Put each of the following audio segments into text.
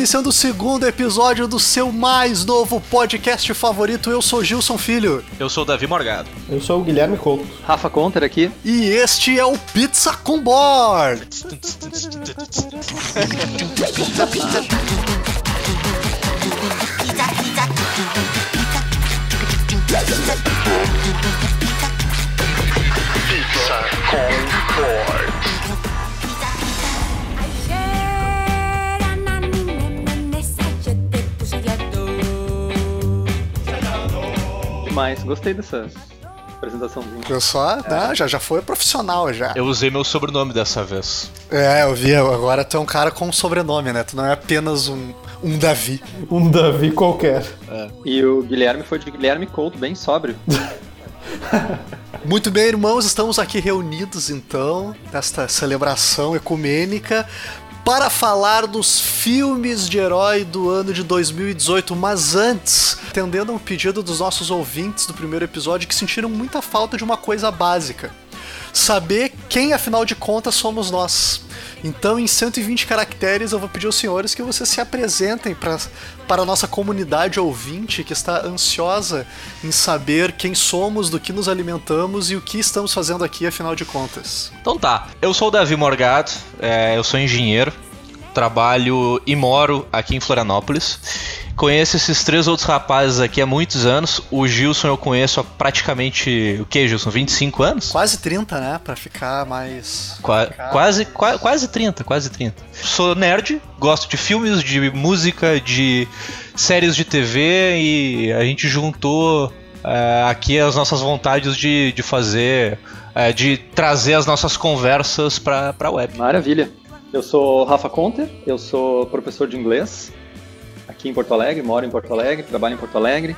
iniciando o segundo episódio do seu mais novo podcast favorito. Eu sou Gilson Filho. Eu sou o Davi Morgado. Eu sou o Guilherme Couto. Rafa Conter aqui. E este é o Pizza com Board. Pizza com Board. Demais, gostei dessa apresentaçãozinha. Eu só, né, já, já foi profissional já. Eu usei meu sobrenome dessa vez. É, eu vi, agora tu é um cara com um sobrenome, né? Tu não é apenas um, um Davi. Um Davi qualquer. E o Guilherme foi de Guilherme Couto, bem sóbrio. Muito bem, irmãos, estamos aqui reunidos então, nesta celebração ecumênica, para falar dos filmes de herói do ano de 2018. Mas antes, atendendo a um pedido dos nossos ouvintes do primeiro episódio que sentiram muita falta de uma coisa básica: saber quem, afinal de contas, somos nós. Então, em 120 caracteres, eu vou pedir aos senhores que vocês se apresentem para a nossa comunidade ouvinte que está ansiosa em saber quem somos, do que nos alimentamos e o que estamos fazendo aqui, afinal de contas. Então tá, eu sou o Davi Morgado, é, eu sou engenheiro, trabalho e moro aqui em Florianópolis. Conheço esses três outros rapazes aqui há muitos anos. O Gilson eu conheço há praticamente, o que, Gilson? 25 anos? Quase 30, né? Pra ficar mais. Qua- quase, qua- quase 30, quase 30. Sou nerd, gosto de filmes, de música, de séries de TV e a gente juntou é, aqui as nossas vontades de, de fazer, é, de trazer as nossas conversas pra, pra web. Maravilha. Eu sou Rafa Conter, eu sou professor de inglês aqui em Porto Alegre, moro em Porto Alegre, trabalho em Porto Alegre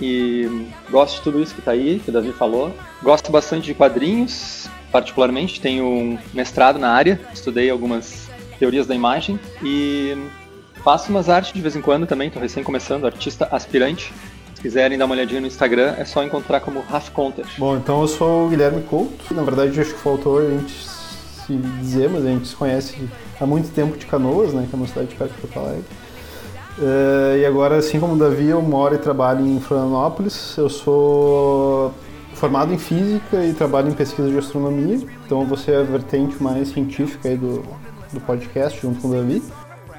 e gosto de tudo isso que está aí, que o Davi falou. Gosto bastante de quadrinhos, particularmente, tenho um mestrado na área, estudei algumas teorias da imagem e faço umas artes de vez em quando também, estou recém começando, artista aspirante. Se quiserem dar uma olhadinha no Instagram, é só encontrar como Raf Conter. Bom, então eu sou o Guilherme Couto. Na verdade, acho que faltou a gente se dizer, mas a gente se conhece há muito tempo de Canoas, né? Que é uma cidade perto de Porto Alegre. Eh, e agora, assim como o Davi, eu moro e trabalho em Florianópolis. Eu sou formado em Física e trabalho em pesquisa de astronomia. Então, você é a vertente mais científica aí do, do podcast, junto com o Davi.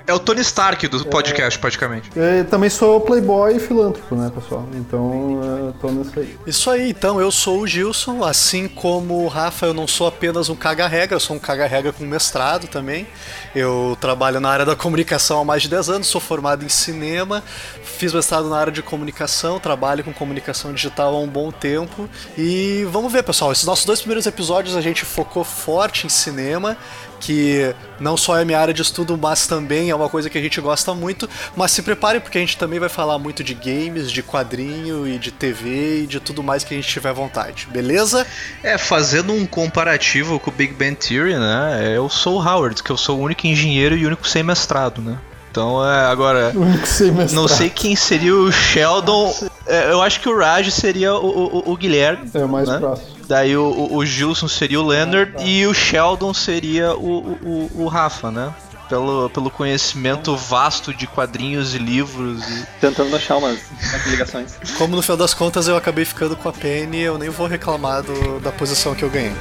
É o Tony Stark do podcast, praticamente. Eh, também sou playboy e filântropo, né, pessoal? Então, eh, tô nisso aí. Isso aí, então, eu sou o Gilson, assim como o Rafa, eu não sou apenas um caga-regra, eu sou um caga-regra com mestrado também. Eu trabalho na área da comunicação há mais de 10 anos, sou formado em cinema, fiz mestrado na área de comunicação, trabalho com comunicação digital há um bom tempo. E vamos ver, pessoal, esses nossos dois primeiros episódios a gente focou forte em cinema, que não só é minha área de estudo, mas também é uma coisa que a gente gosta muito. Mas se preparem, porque a gente também vai falar muito de games, de quadrinho e de TV e de tudo mais que a gente tiver vontade, beleza? É, fazendo um comparativo com o Big Bang Theory, né? Eu sou o Howard, que eu sou o único engenheiro e o único sem mestrado, né? Então, é, agora, O único sem mestrado. não sei quem seria o Sheldon. É, eu acho que o Raj seria o, o- o Guilherme. É o mais né? próximo. Daí o, o- o Gilson seria o Leonard e o Sheldon seria o, o, o- Rafa, né? Pelo, pelo conhecimento vasto de quadrinhos e livros. E... Tentando achar umas, umas ligações. Como no final das contas eu acabei ficando com a Penny, eu nem vou reclamar do- da posição que eu ganhei.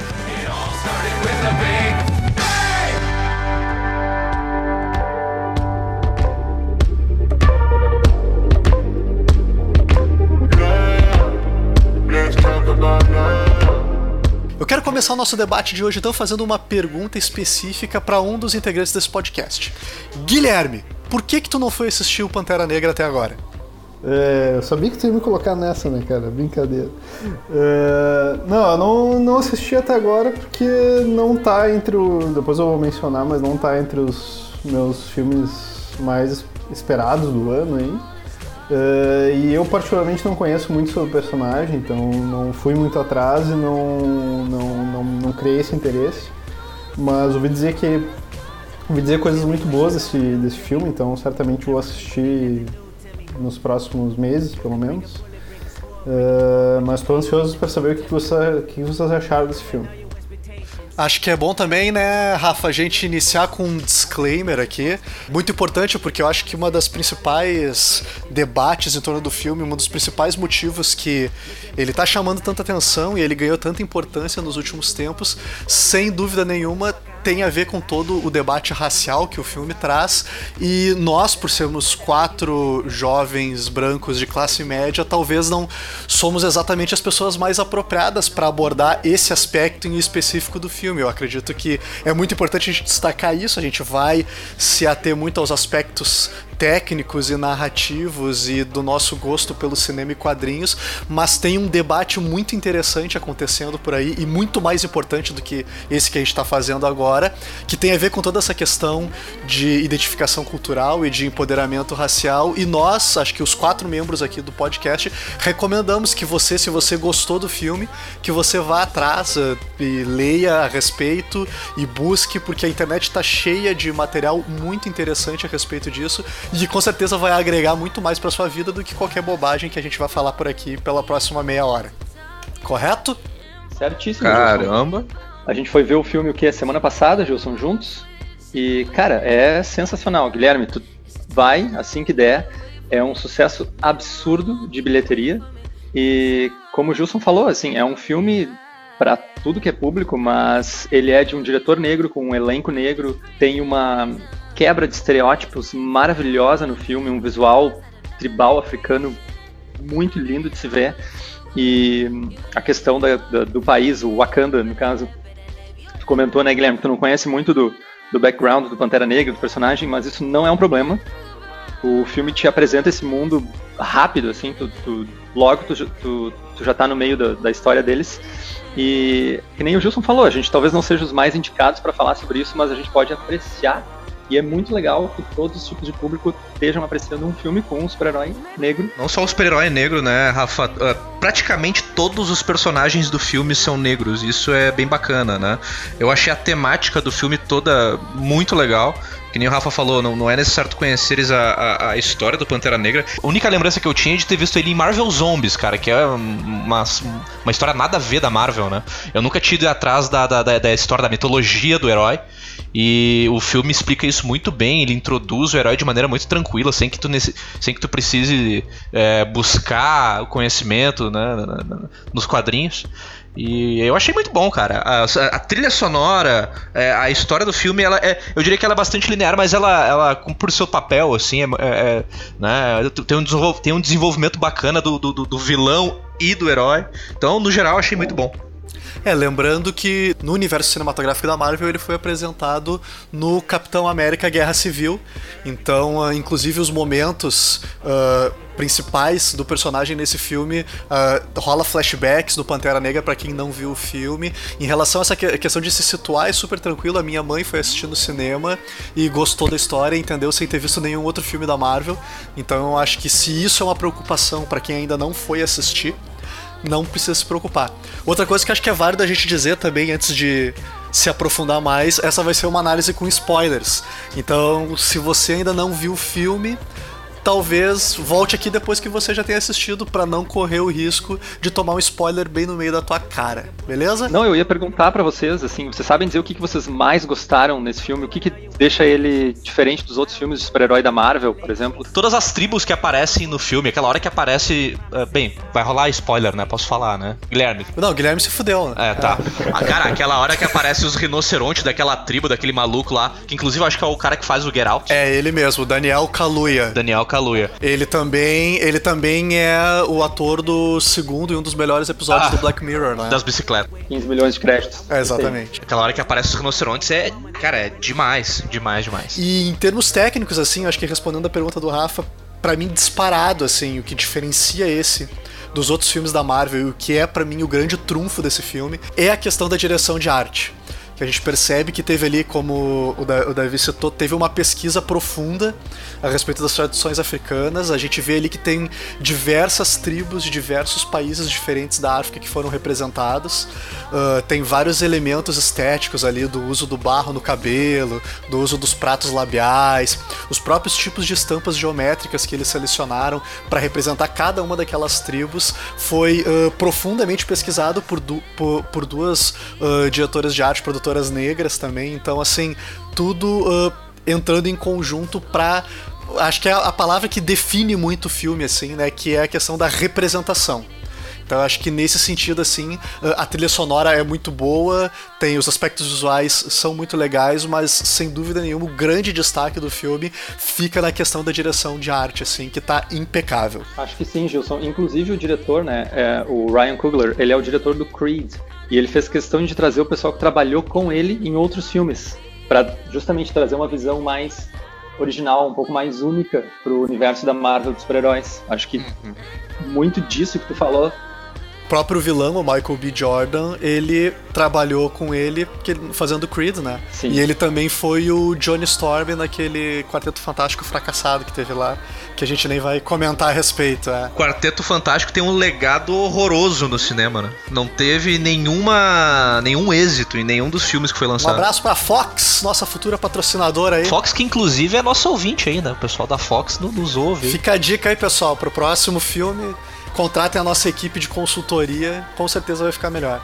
Let's Eu quero começar o nosso debate de hoje então fazendo uma pergunta específica para um dos integrantes desse podcast. Guilherme, por que que tu não foi assistir o Pantera Negra até agora? É, eu sabia que tu ia me colocar nessa, né, cara? Brincadeira. É, não, eu não, não assisti até agora porque não tá entre o. Depois eu vou mencionar, mas não tá entre os meus filmes mais esperados do ano aí. É, e eu particularmente não conheço muito sobre o personagem, então não fui muito atrás e não, não, não, não criei esse interesse. Mas ouvi dizer que. Ouvi dizer coisas muito boas desse, desse filme, então certamente vou assistir nos próximos meses, pelo menos. Uh, mas estou ansioso para saber o que, você, o que vocês acharam desse filme. Acho que é bom também, né, Rafa, a gente iniciar com um disclaimer aqui. Muito importante porque eu acho que uma das principais debates em torno do filme, um dos principais motivos que ele tá chamando tanta atenção e ele ganhou tanta importância nos últimos tempos, sem dúvida nenhuma, tem a ver com todo o debate racial que o filme traz. E nós, por sermos quatro jovens brancos de classe média, talvez não somos exatamente as pessoas mais apropriadas para abordar esse aspecto em específico do filme. Eu acredito que é muito importante a gente destacar isso. A gente vai se ater muito aos aspectos técnicos e narrativos e do nosso gosto pelo cinema e quadrinhos, mas tem um debate muito interessante acontecendo por aí e muito mais importante do que esse que a gente está fazendo agora, que tem a ver com toda essa questão de identificação cultural e de empoderamento racial. E nós, acho que os quatro membros aqui do podcast, recomendamos que você, se você gostou do filme, que você vá atrás eh, e leia a respeito e busque, porque a internet está cheia de material muito interessante a respeito disso e com certeza vai agregar muito mais para sua vida do que qualquer bobagem que a gente vai falar por aqui pela próxima meia hora. Correto? Certíssimo. Gilson. Caramba. A gente foi ver o filme o que? Semana passada, Gilson, juntos. E, cara, é sensacional. Guilherme, tu vai assim que der. É um sucesso absurdo de bilheteria. E, como o Gilson falou, assim, é um filme para tudo que é público, mas ele é de um diretor negro, com um elenco negro, tem uma quebra de estereótipos maravilhosa no filme, um visual tribal africano muito lindo de se ver. E a questão da, da, do país, o Wakanda, no caso, tu comentou, né, Guilherme, que tu não conhece muito do, do background do Pantera Negra, do personagem, mas isso não é um problema. O filme te apresenta esse mundo rápido, assim, tu, tu logo tu, tu, tu, já tá no meio da, da história deles. E que nem o Gilson falou, a gente talvez não seja os mais indicados para falar sobre isso, mas a gente pode apreciar e é muito legal que todos os tipos de público estejam apreciando um filme com um super-herói negro. Não só um super-herói negro, né, Rafa? Uh, praticamente todos os personagens do filme são negros. Isso é bem bacana, né? Eu achei a temática do filme toda muito legal. Que nem o Rafa falou, não, não é necessário conheceres a, a, a, história do Pantera Negra. A única lembrança que eu tinha é de ter visto ele em Marvel Zombies, cara, que é uma, uma história nada a ver da Marvel, né? Eu nunca tinha ido atrás da, da, da, da história, da mitologia do herói. E o filme explica isso muito bem, ele introduz o herói de maneira muito tranquila, sem que tu, sem que tu precise é, buscar o conhecimento né, nos quadrinhos. E eu achei muito bom, cara. A, a trilha sonora, é, a história do filme, ela é, eu diria que ela é bastante linear, mas ela, ela o seu papel, assim, é, é, é né, tem, um tem um desenvolvimento bacana do, do, do vilão e do herói. Então, no geral, achei muito bom. É, lembrando que no universo cinematográfico da Marvel ele foi apresentado no Capitão América Guerra Civil. Então, uh, inclusive os momentos uh, principais do personagem nesse filme uh, rola flashbacks do Pantera Negra para quem não viu o filme. Em relação a essa que questão de se situar, é super tranquilo. A minha mãe foi assistir no cinema e gostou da história, entendeu? Sem ter visto nenhum outro filme da Marvel. Então eu acho que se isso é uma preocupação para quem ainda não foi assistir, não precisa se preocupar. Outra coisa que acho que é válido a gente dizer também antes de se aprofundar mais, essa vai ser uma análise com spoilers. Então, se você ainda não viu o filme, talvez volte aqui depois que você já tenha assistido para não correr o risco de tomar um spoiler bem no meio da tua cara, beleza? Não, eu ia perguntar para vocês, assim, vocês sabem dizer o que, que vocês mais gostaram nesse filme? O que, que deixa ele diferente dos outros filmes de super-herói da Marvel, por exemplo? Todas as tribos que aparecem no filme, aquela hora que aparece. Uh, bem, vai rolar spoiler, né? Posso falar, né? Guilherme. Não, Guilherme se fudeu. Né? É, tá. Ah, cara, aquela hora que aparece os rinocerontes daquela tribo, daquele maluco lá, que inclusive eu acho que é o cara que faz o Get Out. É ele mesmo, Daniel Kaluuya. Daniel Kaluuya. Ele também, ele também é o ator do segundo e um dos melhores episódios ah, do Black Mirror, né? Das bicicletas. 15 milhões de créditos. É, exatamente. Aquela hora que aparece os rinocerontes é, cara, é demais, demais, demais. E em termos técnicos, assim, acho que respondendo a pergunta do Rafa, para mim disparado, assim, o que diferencia esse dos outros filmes da Marvel e o que é para mim o grande trunfo desse filme é a questão da direção de arte que a gente percebe que teve ali, como o, da, o Davi citou, teve uma pesquisa profunda a respeito das tradições africanas. A gente vê ali que tem diversas tribos de diversos países diferentes da África que foram representados. Uh, tem vários elementos estéticos ali do uso do barro no cabelo, do uso dos pratos labiais, os próprios tipos de estampas geométricas que eles selecionaram para representar cada uma daquelas tribos foi uh, profundamente pesquisado por, du por, por duas uh, diretoras de arte, produtoras negras também. Então, assim, tudo entrando em conjunto para acho que é a palavra que define muito o filme, assim, né? Que é a questão da representação. Então acho que nesse sentido, assim, a trilha sonora é muito boa, tem os aspectos visuais são muito legais, mas sem dúvida nenhuma o grande destaque do filme fica na questão da direção de arte, assim, que tá impecável. Acho que sim, Gilson. Inclusive o diretor, né, é o Ryan Coogler, ele é o diretor do Creed. E ele fez questão de trazer o pessoal que trabalhou com ele em outros filmes, para justamente trazer uma visão mais original, um pouco mais única pro universo da Marvel dos super-heróis. Acho que uhum. muito disso que tu falou próprio vilão, o Michael B. Jordan, ele trabalhou com ele fazendo Creed, né? Sim. E ele também foi o Johnny Storm naquele Quarteto Fantástico fracassado que teve lá, que a gente nem vai comentar a respeito. É. Quarteto Fantástico tem um legado horroroso no cinema, né? Não teve nenhuma nenhum êxito em nenhum dos filmes que foi lançado. Um abraço pra Fox, nossa futura patrocinadora aí. Fox, que inclusive é nosso ouvinte ainda. O pessoal da Fox nos ouve. Fica a dica aí, pessoal, pro próximo filme contratem a nossa equipe de consultoria, com certeza vai ficar melhor.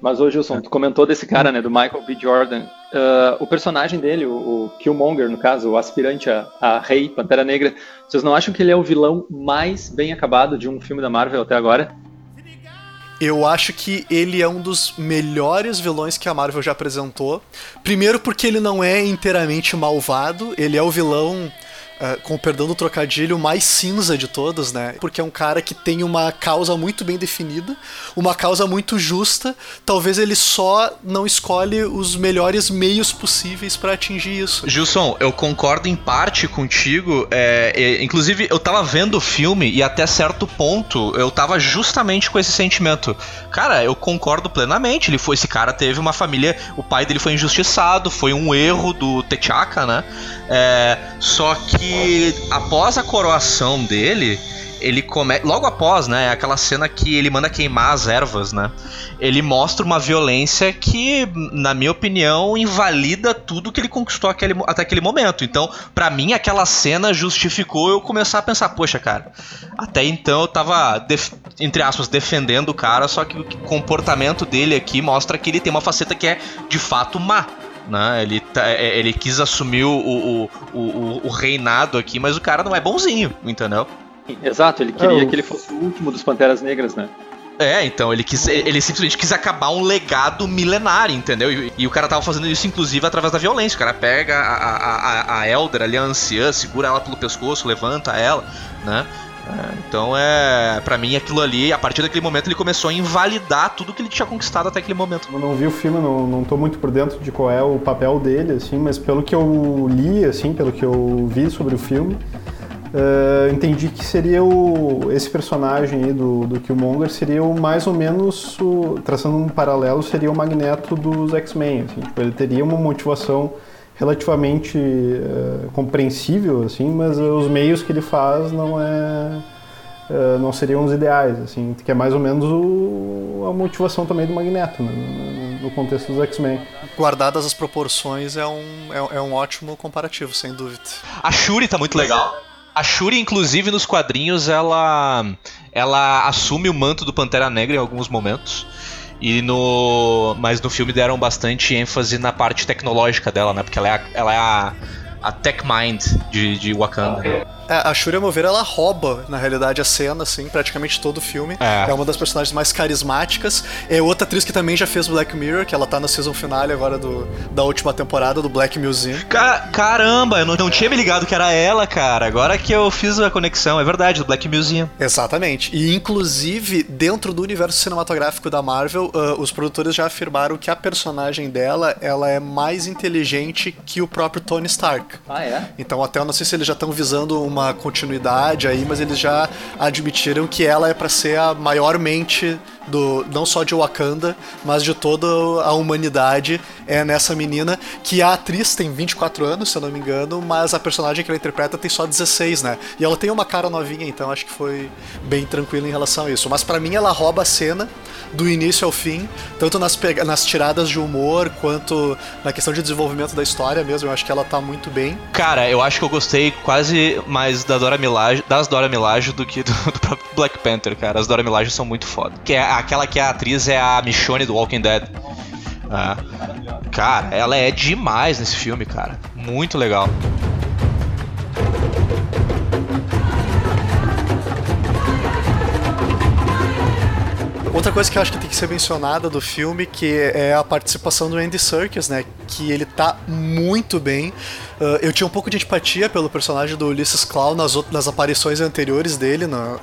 Mas hoje, Gilson, tu comentou desse cara, né, do Michael B. Jordan. Uh, o personagem dele, o, o, Killmonger, no caso, o aspirante a, a, rei, Pantera Negra, vocês não acham que ele é o vilão mais bem acabado de um filme da Marvel até agora? Eu acho que ele é um dos melhores vilões que a Marvel já apresentou. Primeiro porque ele não é inteiramente malvado, ele é o vilão Uh, com o perdão do trocadilho, mais cinza de todos, né? Porque é um cara que tem uma causa muito bem definida, uma causa muito justa. Talvez ele só não escolhe os melhores meios possíveis para atingir isso. Gilson, eu concordo em parte contigo. É, é, inclusive, eu tava vendo o filme e até certo ponto eu tava justamente com esse sentimento. Cara, eu concordo plenamente. Ele foi esse cara teve uma família, o pai dele foi injustiçado, foi um erro do T'Chaka, né? É, só que após a coroação dele, ele começa. Logo após, né? Aquela cena que ele manda queimar as ervas, né? Ele mostra uma violência que, na minha opinião, invalida tudo que ele conquistou aquele, até aquele momento. Então, para mim, aquela cena justificou eu começar a pensar, poxa, cara, até então eu tava, entre aspas, defendendo o cara, só que o comportamento dele aqui mostra que ele tem uma faceta que é de fato má. Né? Ele, tá, é, ele quis assumir o, o, o, o, reinado aqui, mas o cara não é bonzinho, entendeu? Exato, ele queria é, que ele fosse o último dos Panteras Negras, né? É, então, ele quis. Ele simplesmente quis acabar um legado milenário, entendeu? E, e, o cara tava fazendo isso, inclusive, através da violência. O cara pega a, a, a, a Elder ali, a anciã, segura ela pelo pescoço, levanta ela, né? É, então é. para mim aquilo ali, a partir daquele momento, ele começou a invalidar tudo que ele tinha conquistado até aquele momento. Eu não vi o filme, não, não tô muito por dentro de qual é o papel dele, assim, mas pelo que eu li, assim, pelo que eu vi sobre o filme, uh, entendi que seria o. esse personagem aí do, do Killmonger seria o mais ou menos, o, traçando um paralelo, seria o magneto dos X-Men, assim, tipo, ele teria uma motivação relativamente uh, compreensível, assim, mas os meios que ele faz não é uh, não seriam os ideais, assim, que é mais ou menos o, a motivação também do Magneto, né, no, no, contexto dos X-Men. Guardadas as proporções, é um, é, é, um ótimo comparativo, sem dúvida. A Shuri tá muito legal. A Shuri, inclusive, nos quadrinhos, ela, ela assume o manto do Pantera Negra em alguns momentos. E no. Mas no filme deram bastante ênfase na parte tecnológica dela, né? Porque ela é a, ela é a, a tech mind de, de Wakanda. É, a Shuri, a meu ver, ela rouba, na realidade, a cena, assim, praticamente todo o filme. É. uma das personagens mais carismáticas. É outra atriz que também já fez Black Mirror, que ela tá no season finale agora do, da última temporada do Black Museum. Ca- caramba, eu não, não tinha me ligado que era ela, cara. Agora que eu fiz a conexão, é verdade, do Black Museum. Exatamente. E inclusive, dentro do universo cinematográfico da Marvel, ah, os produtores já afirmaram que a personagem dela ela é mais inteligente que o próprio Tony Stark. Ah, é? Então até eu não sei se eles já estão visando uma continuidade aí, mas eles já admitiram que ela é pra ser a maior mente do não só de Wakanda, mas de toda a humanidade é nessa menina que a atriz tem 24 anos, se eu não me engano, mas a personagem que ela interpreta tem só 16, né? E ela tem uma cara novinha, então acho que foi bem tranquilo em relação a isso. Mas pra mim ela rouba a cena do início ao fim, tanto nas, nas tiradas de humor quanto na questão de desenvolvimento da história mesmo. Eu acho que ela tá muito bem. Cara, eu acho que eu gostei quase mais da Dora Milaje, das Dora Milaje do que do, do próprio Black Panther, cara. As Dora Milaje são muito foda. Que é aquela que é a atriz é a Michonne do Walking Dead. Ah. Cara, ela é demais nesse filme, cara. Muito legal. Outra coisa que eu acho que tem que ser mencionada do filme, que é a participação do Andy Serkis, né? Que ele tá muito bem. Uh, eu tinha um pouco de antipatia pelo personagem do Ulysses Claw nas, nas aparições anteriores dele no-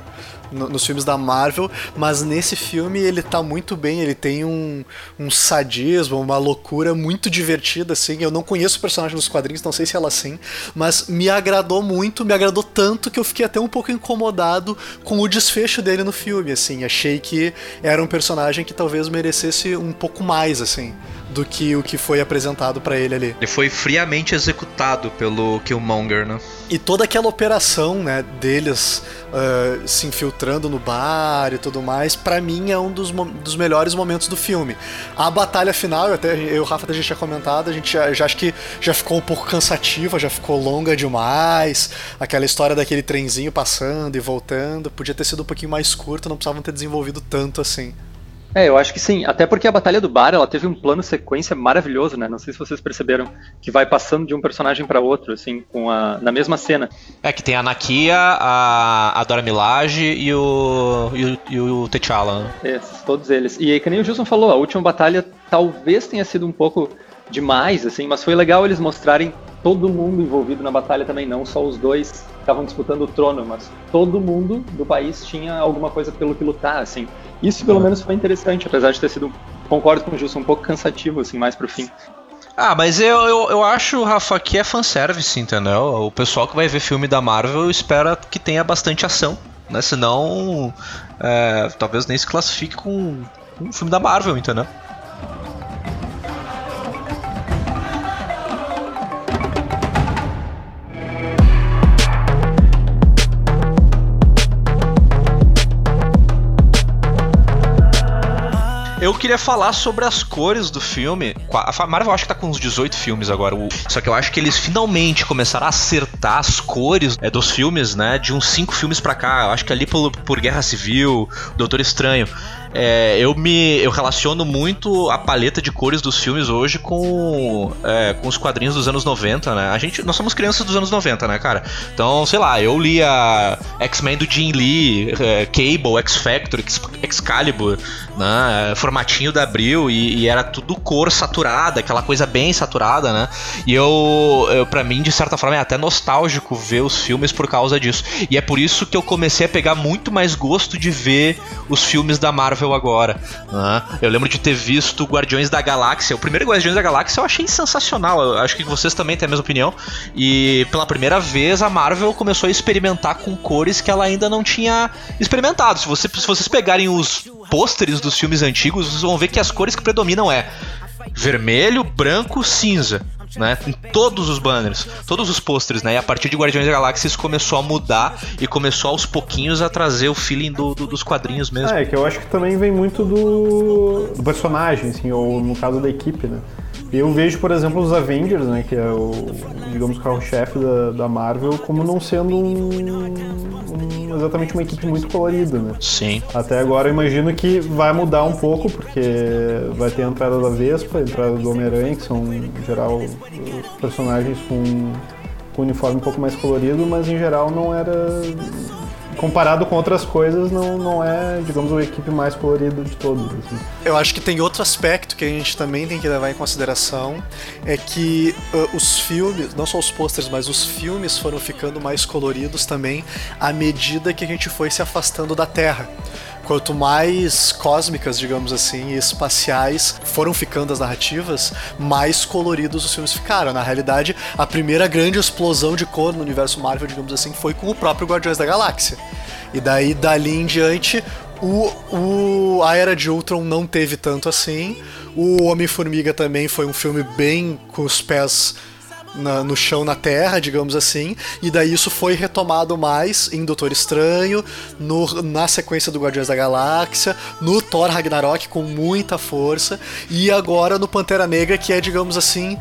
nos filmes da Marvel, mas nesse filme ele tá muito bem, ele tem um, um sadismo, uma loucura muito divertida, assim. Eu não conheço o personagem nos quadrinhos, não sei se ela é assim, mas me agradou muito, me agradou tanto que eu fiquei até um pouco incomodado com o desfecho dele no filme, assim. Achei que era um personagem que talvez merecesse um pouco mais, assim, do que o que foi apresentado pra ele ali. Ele foi friamente executado pelo Killmonger, né? E toda aquela operação, né, deles ah, se infiltrando no bar e tudo mais, pra mim é um dos, dos melhores momentos do filme. A batalha final, eu até eu e o Rafa até já tinha comentado, a gente já, já acho que já ficou um pouco cansativa, já ficou longa demais. Aquela história daquele trenzinho passando e voltando, podia ter sido um pouquinho mais curta, não precisavam ter desenvolvido tanto assim. É, eu acho que sim. Até porque a Batalha do Bar, ela teve um plano sequência maravilhoso, né? Não sei se vocês perceberam, que vai passando de um personagem para outro, assim, com a, na mesma cena. É que tem a Nakia, a, a Dora Milaje e o, e o, e o T'Challa. né? Esses, todos eles. E aí, que nem o Gilson falou, a última batalha talvez tenha sido um pouco demais, assim, mas foi legal eles mostrarem todo mundo envolvido na batalha também, não só os dois que estavam disputando o trono, mas todo mundo do país tinha alguma coisa pelo que lutar, assim. Isso pelo menos foi interessante, apesar de ter sido, concordo com o Gilson, um pouco cansativo, assim, mais pro fim. Ah, mas eu, eu, eu acho, Rafa, que é fanservice, entendeu? O pessoal que vai ver filme da Marvel espera que tenha bastante ação, né? Senão, é, talvez nem se classifique com um filme da Marvel, entendeu? Eu queria falar sobre as cores do filme. A Marvel acho que tá com uns 18 filmes agora. Só que eu acho que eles finalmente começaram a acertar as cores é, dos filmes, né? De uns 5 filmes pra cá. Eu acho que ali por, por Guerra Civil, Doutor Estranho. É, eu me eu relaciono muito a paleta de cores dos filmes hoje com, é, com os quadrinhos dos anos 90, né? A gente, nós somos crianças dos anos 90, né, cara? Então, sei lá, eu lia X-Men do Jim Lee, é, Cable, X-Factor, Excalibur, né? Formatinho da Abril e, e era tudo cor saturada, aquela coisa bem saturada, né? E eu, eu para mim, de certa forma, é até nostálgico ver os filmes por causa disso. E é por isso que eu comecei a pegar muito mais gosto de ver os filmes da Marvel agora. né? Eu lembro de ter visto Guardiões da Galáxia. O primeiro Guardiões da Galáxia eu achei sensacional. Eu acho que vocês também têm a mesma opinião. E pela primeira vez a Marvel começou a experimentar com cores que ela ainda não tinha experimentado. Se, você- se vocês pegarem os pôsteres dos filmes antigos, vocês vão ver que as cores que predominam é vermelho, branco, cinza. Né, em todos os banners, todos os pôsteres, né? E a partir de Guardiões da Galáxia isso começou a mudar e começou aos pouquinhos a trazer o feeling do- do- dos quadrinhos mesmo. É, que eu acho que também vem muito do, do personagem, assim, ou no caso da equipe, né? Eu vejo, por exemplo, os Avengers, né, que é o, digamos, o carro-chefe da, da Marvel, como não sendo um, um- exatamente uma equipe muito colorida, né? Sim. Até agora eu imagino que vai mudar um pouco, porque vai ter a entrada da Vespa, a entrada do Homem-Aranha, que são, em geral, personagens com com uniforme um pouco mais colorido, mas em geral não era. Comparado com outras coisas, não, não é, digamos, a equipe mais colorida de todos. Assim. Eu acho que tem outro aspecto que a gente também tem que levar em consideração, é que uh, os filmes, não só os pôsteres, mas os filmes foram ficando mais coloridos também à medida que a gente foi se afastando da Terra. Quanto mais cósmicas, digamos assim, e espaciais foram ficando as narrativas, mais coloridos os filmes ficaram. Na realidade, a primeira grande explosão de cor no universo Marvel, digamos assim, foi com o próprio Guardiões da Galáxia. E daí, dali em diante, o, o, a Era de Ultron não teve tanto assim. O Homem-Formiga também foi um filme bem com os pés na- no chão na Terra, digamos assim. E daí isso foi retomado mais em Doutor Estranho, no- na sequência do Guardiões da Galáxia, no Thor Ragnarok com muita força. E agora no Pantera Negra, que é, digamos assim.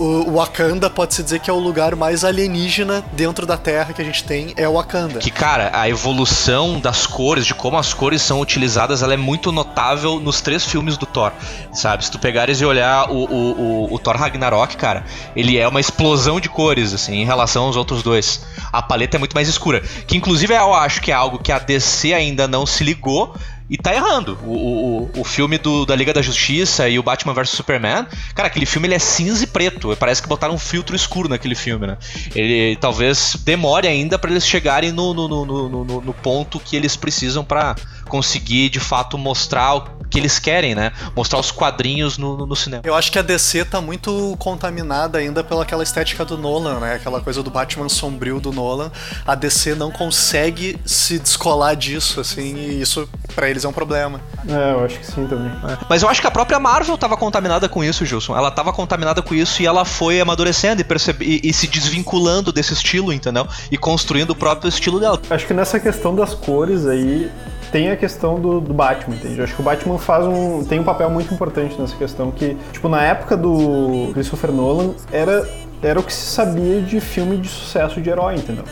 O Wakanda pode-se dizer que é o lugar mais alienígena dentro da Terra que a gente tem, é o Wakanda. Que, cara, a evolução das cores, de como as cores são utilizadas, ela é muito notável nos três filmes do Thor, sabe? Se tu pegares e olhar o, o, o, o Thor Ragnarok, cara, ele é uma explosão de cores, assim, em relação aos outros dois. A paleta é muito mais escura. Que, inclusive, eu acho que é algo que a DC ainda não se ligou, e tá errando. O, o, o filme do, da Liga da Justiça e o Batman vs Superman, cara, aquele filme ele é cinza e preto. Parece que botaram um filtro escuro naquele filme, né? Ele talvez demore ainda pra eles chegarem no, no, no, no, no- ponto que eles precisam pra conseguir de fato mostrar que eles querem, né? Mostrar os quadrinhos no, no, no cinema. Eu acho que a DC tá muito contaminada ainda pelaquela estética do Nolan, né? Aquela coisa do Batman sombrio do Nolan. A DC não consegue se descolar disso, assim, e isso pra eles é um problema. É, eu acho que sim também. Mas eu acho que a própria Marvel tava contaminada com isso, Gilson. Ela tava contaminada com isso e ela foi amadurecendo e, percebe- e- e se desvinculando desse estilo, entendeu? E construindo o próprio estilo dela. Acho que nessa questão das cores aí tem a questão do, do Batman, entende? Eu acho que o Batman faz um tem um papel muito importante nessa questão que, tipo, na época do Christopher Nolan era era o que se sabia de filme de sucesso de herói, entendeu?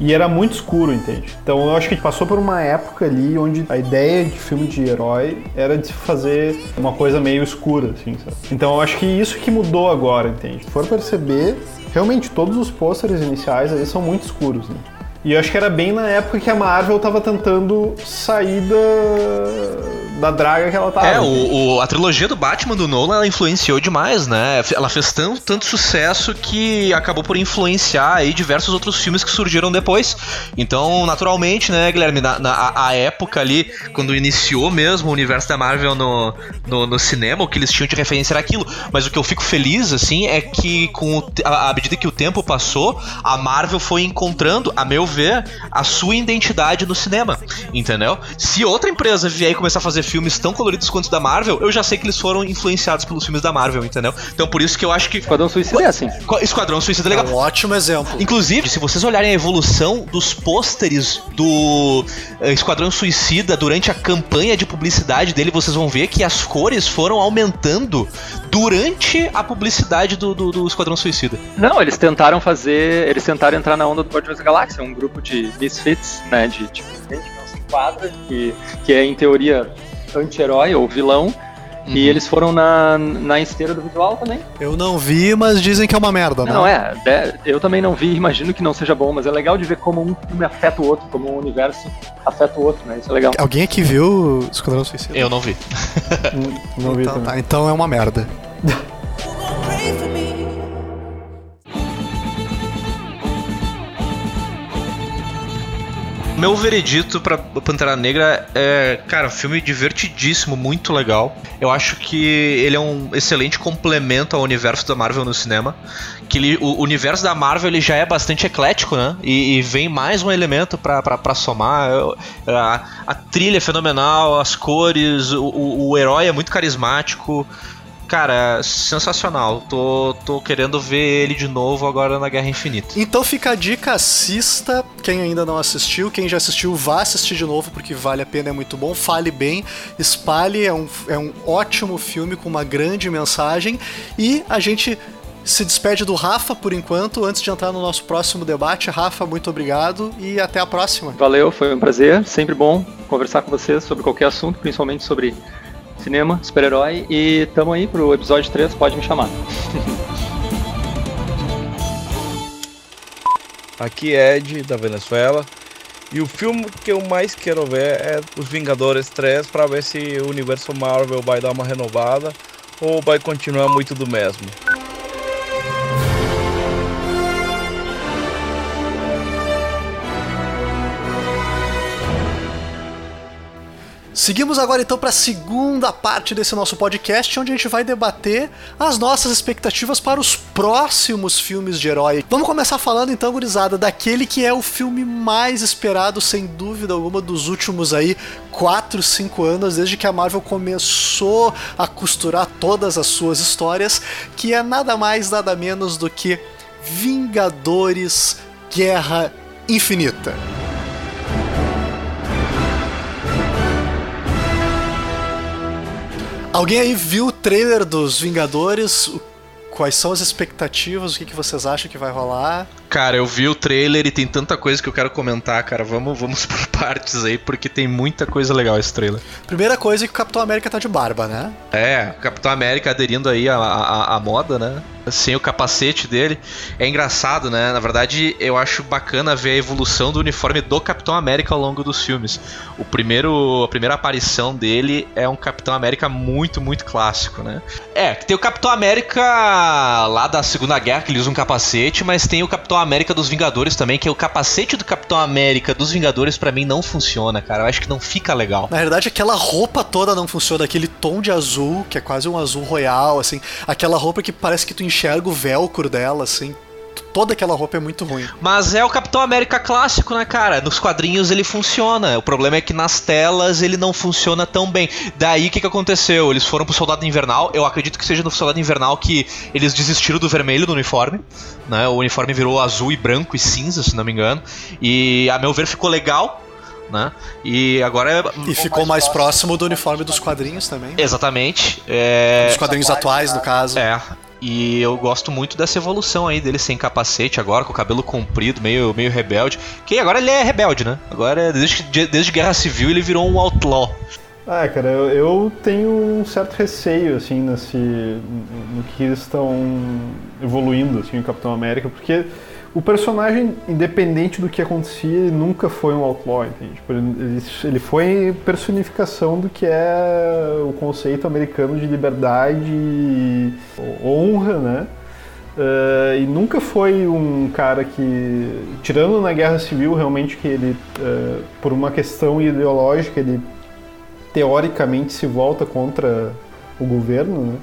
E era muito escuro, entende? Então eu acho que passou por uma época ali onde a ideia de filme de herói era de se fazer uma coisa meio escura, assim, sabe? Então eu acho que isso que mudou agora, entende? Se for perceber, realmente todos os pôsteres iniciais ali são muito escuros, né? E eu acho que era bem na época que a Marvel tava tentando sair da, da draga que ela tava. É, o, o- a trilogia do Batman do Nolan ela influenciou demais, né? Ela fez tanto, tanto sucesso que acabou por influenciar aí diversos outros filmes que surgiram depois. Então, naturalmente, né, Guilherme, na, na- a, época ali, quando iniciou mesmo o universo da Marvel no, no, no cinema, o que eles tinham de referência era aquilo. Mas o que eu fico feliz, assim, é que com o a, à medida que o tempo passou, a Marvel foi encontrando, a meu ver, a sua identidade no cinema, entendeu? Se outra empresa vier e começar a fazer filmes tão coloridos quanto da Marvel, eu já sei que eles foram influenciados pelos filmes da Marvel, entendeu? Então por isso que eu acho que Esquadrão Suicida é assim. Esquadrão Suicida é É legal. um ótimo exemplo. Inclusive, se vocês olharem a evolução dos pôsteres do eh, Esquadrão Suicida durante a campanha de publicidade dele, vocês vão ver que as cores foram aumentando durante a publicidade do, do, do Esquadrão Suicida. Não, eles tentaram fazer. Eles tentaram entrar na onda do Guardiões da Galáxia, um grupo de misfits, né? De tipo, gente que não se enquadra, que, que é em teoria anti-herói ou vilão. E eles foram na, na esteira do visual também. Eu não vi, mas dizem que é uma merda, né? Não, é, de- eu também não vi, imagino que não seja bom, mas é legal de ver como um filme afeta o outro, como um universo afeta o outro, né? Isso é legal. Alguém aqui viu Esquadrão Suicida? Eu não vi. Não, não vi Então, também. tá, então é uma merda. Meu veredito pra Pantera Negra é, cara, um filme divertidíssimo, muito legal. Eu acho que ele é um excelente complemento ao universo da Marvel no cinema. Que ele- o universo da Marvel ele já é bastante eclético, né? E, e vem mais um elemento pra somar. Eu- a, a trilha é fenomenal, as cores, o, o, o herói é muito carismático. Cara, sensacional. Tô, tô querendo ver ele de novo agora na Guerra Infinita. Então fica a dica, assista. Quem ainda não assistiu, quem já assistiu, vá assistir de novo, porque vale a pena, é muito bom. Fale bem, espalhe, é um, é um ótimo filme com uma grande mensagem. E a gente se despede do Rafa por enquanto, antes de entrar no nosso próximo debate. Rafa, muito obrigado e até a próxima. Valeu, foi um prazer, sempre bom conversar com vocês sobre qualquer assunto, principalmente sobre cinema, super-herói. E tamo aí pro episódio 3, pode me chamar. Aqui é Ed, da Venezuela. E o filme que eu mais quero ver é Os Vingadores 3 para ver se o universo Marvel vai dar uma renovada ou vai continuar muito do mesmo. Seguimos agora então para a segunda parte desse nosso podcast, onde a gente vai debater as nossas expectativas para os próximos filmes de herói. Vamos começar falando então, gurizada, daquele que é o filme mais esperado, sem dúvida alguma, dos últimos aí 4, 5 anos, desde que a Marvel começou a costurar todas as suas histórias, que é nada mais, nada menos do que Vingadores Guerra Infinita. Alguém aí viu o trailer dos Vingadores? Quais são as expectativas? O que, que vocês acham que vai rolar? Cara, eu vi o trailer e tem tanta coisa que eu quero comentar, cara. Vamos, vamos por partes aí, porque tem muita coisa legal esse trailer. Primeira coisa é que o Capitão América tá de barba, né? É, o Capitão América aderindo aí à, à, à moda, né? Sem o capacete dele. É engraçado, né? Na verdade, eu acho bacana ver a evolução do uniforme do Capitão América ao longo dos filmes. O primeiro, a primeira aparição dele é um Capitão América muito, muito clássico, né? É, tem o Capitão América lá da Segunda Guerra, que ele usa um capacete, mas tem o Capitão América dos Vingadores também, que é o capacete do Capitão América dos Vingadores, pra mim não funciona, cara. Eu acho que não fica legal. Na verdade, aquela roupa toda não funciona. Aquele tom de azul, que é quase um azul royal, assim. Aquela roupa que parece que tu enxerga o velcro dela, assim. Toda aquela roupa é muito ruim. Mas é o Capitão América clássico, né, cara? Nos quadrinhos ele funciona. O problema é que nas telas ele não funciona tão bem. Daí o que, que aconteceu? Eles foram pro Soldado Invernal. Eu acredito que seja no Soldado Invernal que eles desistiram do vermelho do uniforme. Né? O uniforme virou azul e branco e cinza, se não me engano. E a meu ver ficou legal. Né? E agora é. E ficou mais próximo do uniforme dos quadrinhos também. Exatamente. É... Dos quadrinhos atuais, no caso. É. E eu gosto muito dessa evolução aí dele sem capacete agora, com o cabelo comprido, meio, meio rebelde. Que agora ele é rebelde, né? Agora, desde, desde Guerra Civil, ele virou um outlaw. Ah, cara, eu, eu tenho um certo receio, assim, nesse, no que eles estão evoluindo, assim, o Capitão América, porque o personagem, independente do que acontecia, ele nunca foi um outlaw, entende? Tipo, ele, ele- foi personificação do que é o conceito americano de liberdade e honra, né? Eh, e nunca foi um cara que, tirando na Guerra Civil, realmente que ele, eh, por uma questão ideológica, ele teoricamente se volta contra o governo, né?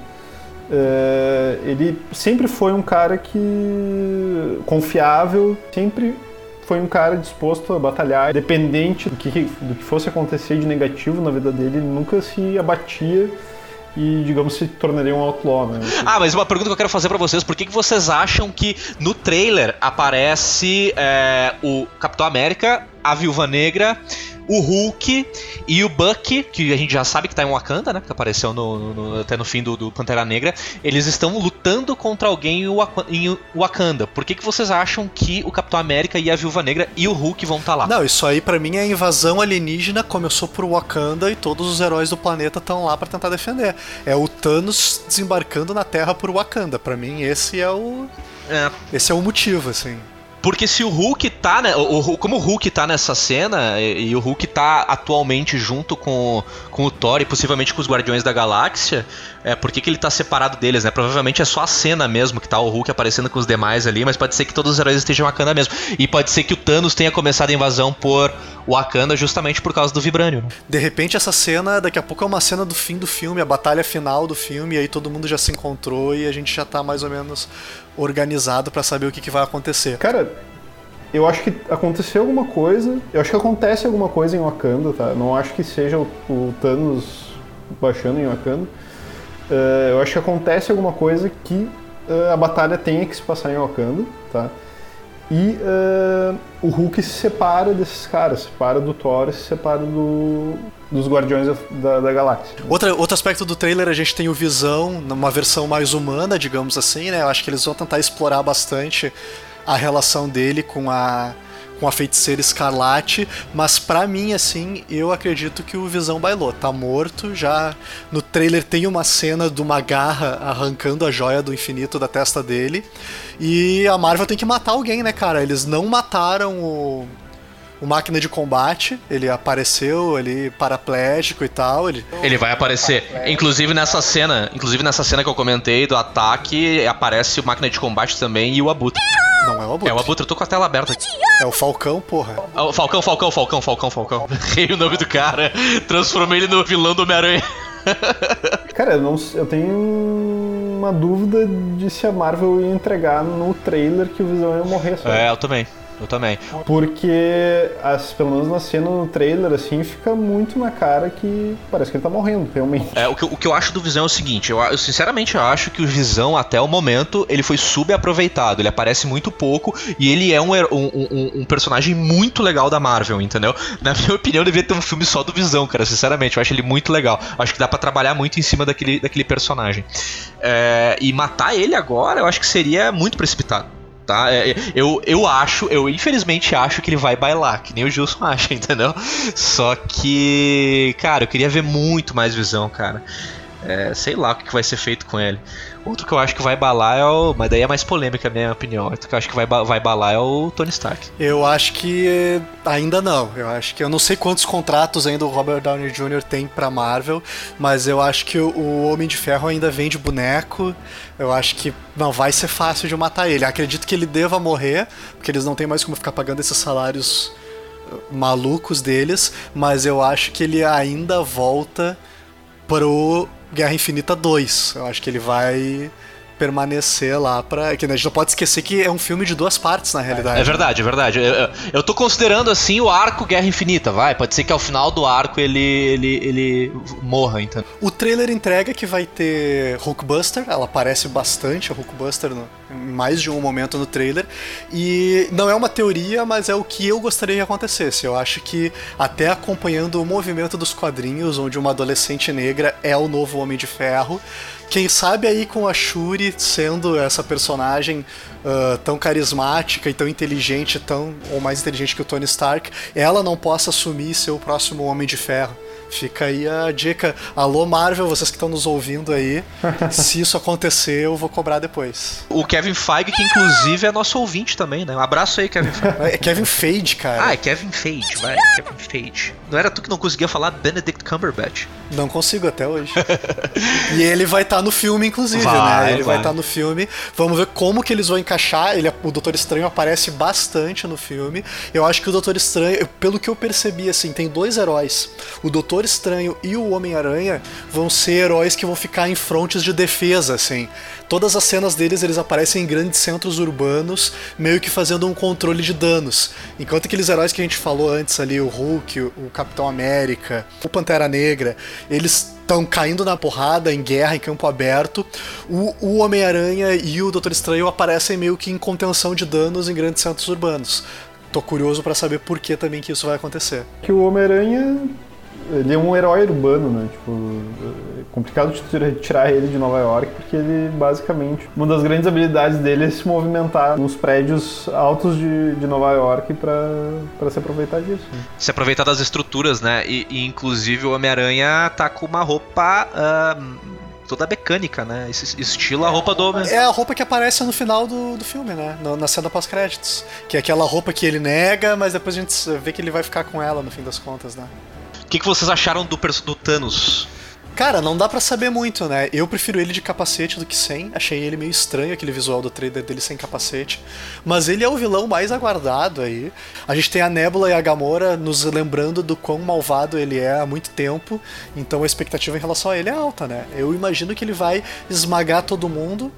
É, ele sempre foi um cara que confiável, sempre foi um cara disposto a batalhar, independente do que, do que fosse acontecer de negativo na vida dele, ele nunca se abatia e, digamos, se tornaria um outlaw, né? Ah, mas uma pergunta que eu quero fazer pra vocês: por que, que vocês acham que no trailer aparece é, o Capitão América, a Viúva Negra, o Hulk e o Bucky, que a gente já sabe que tá em Wakanda, né? Que apareceu no, no- até no fim do, do Pantera Negra. Eles estão lutando contra alguém em Waka- em Wakanda. Por que, que vocês acham que o Capitão América e a Viúva Negra e o Hulk vão estar lá? Não, isso aí pra mim é a invasão alienígena, começou por Wakanda e todos os heróis do planeta estão lá pra tentar defender. É o Thanos desembarcando na Terra por Wakanda. Pra mim esse é o É, esse é o motivo, assim. Porque se o Hulk tá, né? O, como o Hulk tá nessa cena, e, e o Hulk tá atualmente junto com, com o Thor e possivelmente com os Guardiões da Galáxia, é, por que, que ele tá separado deles, né? Provavelmente é só a cena mesmo que tá o Hulk aparecendo com os demais ali, mas pode ser que todos os heróis estejam Wakanda mesmo. E pode ser que o Thanos tenha começado a invasão por Wakanda justamente por causa do Vibranium. né? De repente essa cena, daqui a pouco é uma cena do fim do filme, a batalha final do filme, e aí todo mundo já se encontrou e a gente já tá mais ou menos organizado pra saber o que, que vai acontecer. Cara, eu acho que aconteceu alguma coisa. Eu acho que acontece alguma coisa em Wakanda, tá? Não acho que seja o, o Thanos baixando em Wakanda. Eh, eu acho que acontece alguma coisa que eh, a batalha tenha que se passar em Wakanda, tá? E eh, o Hulk se separa desses caras, se separa do Thor, se separa do, dos Guardiões da, da, Galáxia. Outra, outro aspecto do trailer, a gente tem o Visão, numa versão mais humana, digamos assim, né? Eu acho que eles vão tentar explorar bastante a relação dele com a, com a feiticeira escarlate, mas pra mim, assim, eu acredito que o Visão bailou. Tá morto, já no trailer tem uma cena de uma garra arrancando a joia do infinito da testa dele. E a Marvel tem que matar alguém, né, cara? Eles não mataram o, o máquina de combate, ele apareceu ali paraplégico e tal. Ele... Ele vai aparecer. Inclusive nessa cena, inclusive nessa cena que eu comentei do ataque, aparece o máquina de combate também e o Abutre. Não é o Abutre. É o Abutre, eu tô com a tela aberta aqui. É o Falcão, porra. Ah, o Falcão, Falcão, Falcão, Falcão, Falcão. Errei o nome do cara. Transformei ele no vilão do Homem-Aranha. Cara, eu, não, eu tenho uma dúvida de se a Marvel ia entregar no trailer que o Visão ia morrer só. É, eu também. Eu também. Porque, as, pelo menos na cena no trailer, assim, fica muito na cara que parece que ele tá morrendo, realmente. É, o, que, eu- o que eu acho do Visão é o seguinte, eu, eu sinceramente acho que o Visão, até o momento, ele foi subaproveitado. Ele aparece muito pouco e ele é um, um, um- um personagem muito legal da Marvel, entendeu? Na minha opinião, devia ter um filme só do Visão, cara, sinceramente. Eu acho ele muito legal. Acho que dá pra trabalhar muito em cima daquele, daquele personagem. É, e matar ele agora, eu acho que seria muito precipitado. Tá? É, Eu, eu acho, eu infelizmente acho que ele vai bailar, que nem o Gilson acha, entendeu? Só que, cara, eu queria ver muito mais visão, cara. É, sei lá o que vai ser feito com ele. Outro que eu acho que vai balar é o. Mas daí é mais polêmica a minha opinião. Outro que eu acho que vai, vai balar é o Tony Stark. Eu acho que eh, ainda não. Eu acho que eu não sei quantos contratos ainda o Robert Downey Jr. tem pra Marvel, mas eu acho que o, o Homem de Ferro ainda vende boneco. Eu acho que não vai ser fácil de matar ele. Acredito que ele deva morrer, porque eles não têm mais como ficar pagando esses salários eh, malucos deles, mas eu acho que ele ainda volta pro Guerra Infinita 2. Eu acho que ele vai permanecer lá pra. Que a gente não pode esquecer que é um filme de duas partes, na realidade. É verdade, é verdade. Eu, eu- eu tô considerando assim o arco Guerra Infinita, vai. Pode ser que ao final do arco ele, ele, ele morra, então. O trailer entrega que vai ter Hulkbuster, ela aparece bastante, a Hulkbuster, no, mais de um momento no trailer. E não é uma teoria, mas é o que eu gostaria que acontecesse. Eu acho que, até acompanhando o movimento dos quadrinhos, onde uma adolescente negra é o novo Homem de Ferro, quem sabe aí com a Shuri sendo essa personagem ah, tão carismática e tão inteligente, tão ou mais inteligente que o Tony Stark, ela não possa assumir ser o próximo Homem de Ferro. Fica aí a dica. Alô, Marvel, vocês que estão nos ouvindo aí. se isso acontecer, eu vou cobrar depois. O Kevin Feige, que inclusive é nosso ouvinte também, né? Um abraço aí, Kevin Feige. É Kevin Feige, cara. Ah, é Kevin Feige, vai. Kevin Feige. Não era tu que não conseguia falar Benedict Cumberbatch? Não consigo até hoje. e ele vai estar no filme, inclusive, Vai, né? Ele vai estar no filme. Vamos ver como que eles vão encaixar. Ele, o Doutor Estranho aparece bastante no filme. Eu acho que o Doutor Estranho, pelo que eu percebi, assim, tem dois heróis. O Doutor Estranho e o Homem-Aranha vão ser heróis que vão ficar em frontes de defesa, assim. Todas as cenas deles, eles aparecem em grandes centros urbanos, meio que fazendo um controle de danos. Enquanto aqueles heróis que a gente falou antes ali, o Hulk, o Capitão América, o Pantera Negra, eles estão caindo na porrada, em guerra, em campo aberto. O, o Homem-Aranha e o Doutor Estranho aparecem meio que em contenção de danos em grandes centros urbanos. Tô curioso pra saber por que também que isso vai acontecer. Que o Homem-Aranha, ele é um herói urbano, né? Tipo, é complicado de tira- tirar ele de Nova York, porque ele, basicamente, uma das grandes habilidades dele é se movimentar nos prédios altos de, de Nova York pra, pra se aproveitar disso. né? Se aproveitar das estruturas, né? E, e, inclusive o Homem-Aranha tá com uma roupa toda mecânica, né? Esse estilo a roupa do Homem. É a roupa que aparece no final do, do filme, né? Na, na cena pós-créditos. Que é aquela roupa que ele nega, mas depois a gente vê que ele vai ficar com ela no fim das contas, né? O que, que vocês acharam do, do Thanos? Cara, não dá pra saber muito, né? Eu prefiro ele de capacete do que sem. Achei ele meio estranho, aquele visual do trailer dele sem capacete. Mas ele é o vilão mais aguardado aí. A gente tem a Nebula e a Gamora nos lembrando do quão malvado ele é há muito tempo. Então a expectativa em relação a ele é alta, né? Eu imagino que ele vai esmagar todo mundo.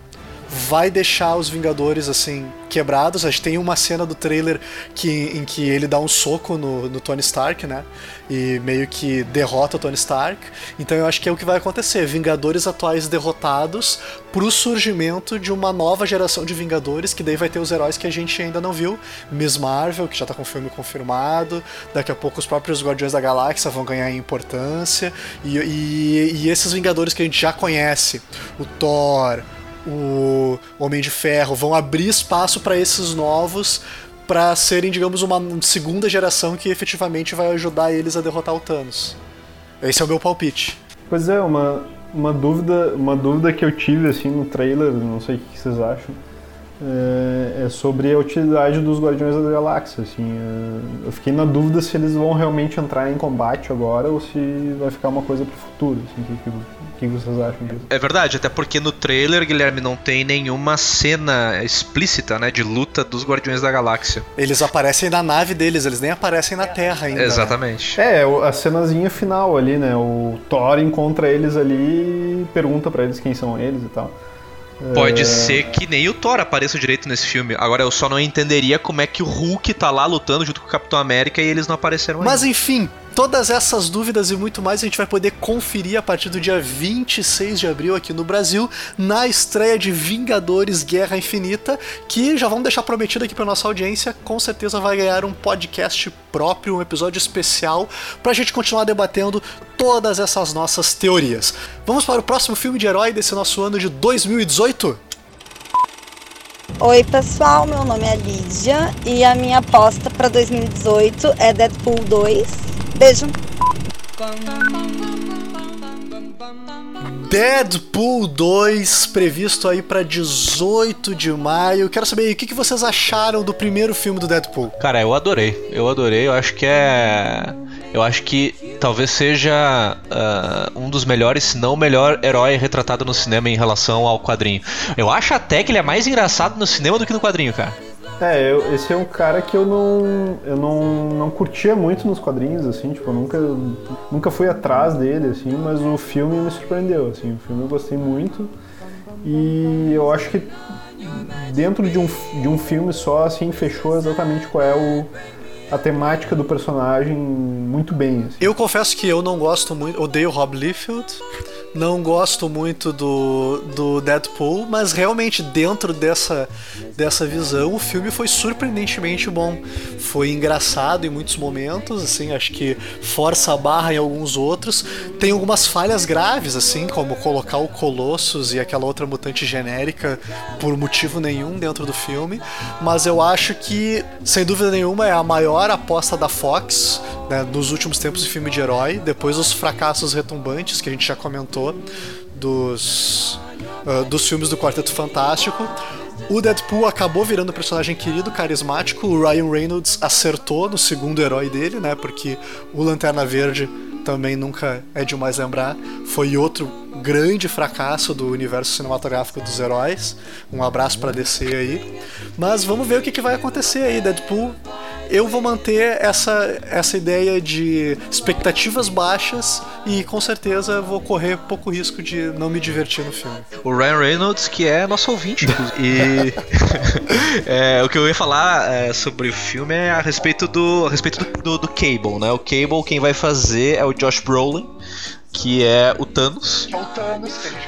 Vai deixar os Vingadores assim quebrados. A gente tem uma cena do trailer que, em que ele dá um soco no, no Tony Stark, né? E meio que derrota o Tony Stark. Então eu acho que é o que vai acontecer. Vingadores atuais derrotados pro surgimento de uma nova geração de Vingadores, que daí vai ter os heróis que a gente ainda não viu. Miss Marvel, que já tá com o filme confirmado. Daqui a pouco os próprios Guardiões da Galáxia vão ganhar importância. E, e, e esses Vingadores que a gente já conhece, o Thor, o Homem de Ferro, vão abrir espaço para esses novos pra serem, digamos, uma segunda geração que efetivamente vai ajudar eles a derrotar o Thanos. Esse é o meu palpite. Pois é, uma, uma dúvida, uma dúvida que eu tive assim no trailer, não sei o que vocês acham, é, é sobre a utilidade dos Guardiões da Galáxia. Assim, é, eu fiquei na dúvida se eles vão realmente entrar em combate agora ou se vai ficar uma coisa pro futuro. Assim, o que, que, o que vocês acham disso? É verdade, até porque no trailer, Guilherme, não tem nenhuma cena explícita, né, de luta dos Guardiões da Galáxia. Eles aparecem na nave deles, eles nem aparecem na Terra ainda. né? Exatamente. É, o- a cenazinha final ali, né? O Thor encontra eles ali e pergunta pra eles quem são eles e tal. Pode É, ser que nem o Thor apareça direito nesse filme. Agora eu só não entenderia como é que o Hulk tá lá lutando junto com o Capitão América e eles não apareceram Mas ainda. enfim, todas essas dúvidas e muito mais a gente vai poder conferir a partir do dia 26 de abril aqui no Brasil, na estreia de Vingadores Guerra Infinita, que já vamos deixar prometido aqui pra nossa audiência, com certeza vai ganhar um podcast próprio, um episódio especial, pra gente continuar debatendo todas essas nossas teorias. Vamos para o próximo filme de herói desse nosso ano de 2018? Oi, pessoal, meu nome é Lídia e a minha aposta para 2018 é Deadpool 2. Beijo. Deadpool 2, previsto aí pra 18 de maio. Quero saber aí, o que que vocês acharam do primeiro filme do Deadpool? Cara, eu adorei. Eu adorei. Eu acho que é. Eu acho que talvez seja ah, um dos melhores, se não o melhor herói retratado no cinema em relação ao quadrinho. Eu acho até que ele é mais engraçado no cinema do que no quadrinho, cara. É, eu- esse é um cara que eu não eu não, não curtia muito nos quadrinhos, assim, tipo, eu nunca, nunca fui atrás dele, assim, mas o filme me surpreendeu, assim, o filme eu gostei muito e eu acho que dentro de um, de um filme só, assim, fechou exatamente qual é o, a temática do personagem muito bem, assim. Eu confesso que eu não gosto muito, odeio Rob Liefeld, não gosto muito do, do Deadpool, mas realmente dentro dessa, dessa visão o filme foi surpreendentemente bom. Foi engraçado em muitos momentos, assim, acho que força a barra em alguns outros. Tem algumas falhas graves, assim, como colocar o Colossus e aquela outra mutante genérica por motivo nenhum dentro do filme, mas eu acho que, sem dúvida nenhuma, é a maior aposta da Fox né, nos últimos tempos de filme de herói, depois dos fracassos retumbantes que a gente já comentou dos, ah, dos filmes do Quarteto Fantástico. O Deadpool acabou virando um personagem querido, carismático. O Ryan Reynolds acertou no segundo herói dele, né? Porque o Lanterna Verde também nunca é demais lembrar. Foi outro grande fracasso do universo cinematográfico dos heróis. Um abraço pra DC aí. Mas vamos ver o que, que vai acontecer aí, Deadpool. Eu vou manter essa, essa ideia de expectativas baixas e com certeza vou correr pouco risco de não me divertir no filme. O Ryan Reynolds, que é nosso ouvinte. E é, o que eu ia falar é, sobre o filme é a respeito do a respeito do, do, do Cable, né? O Cable quem vai fazer é o Josh Brolin, que é o Thanos.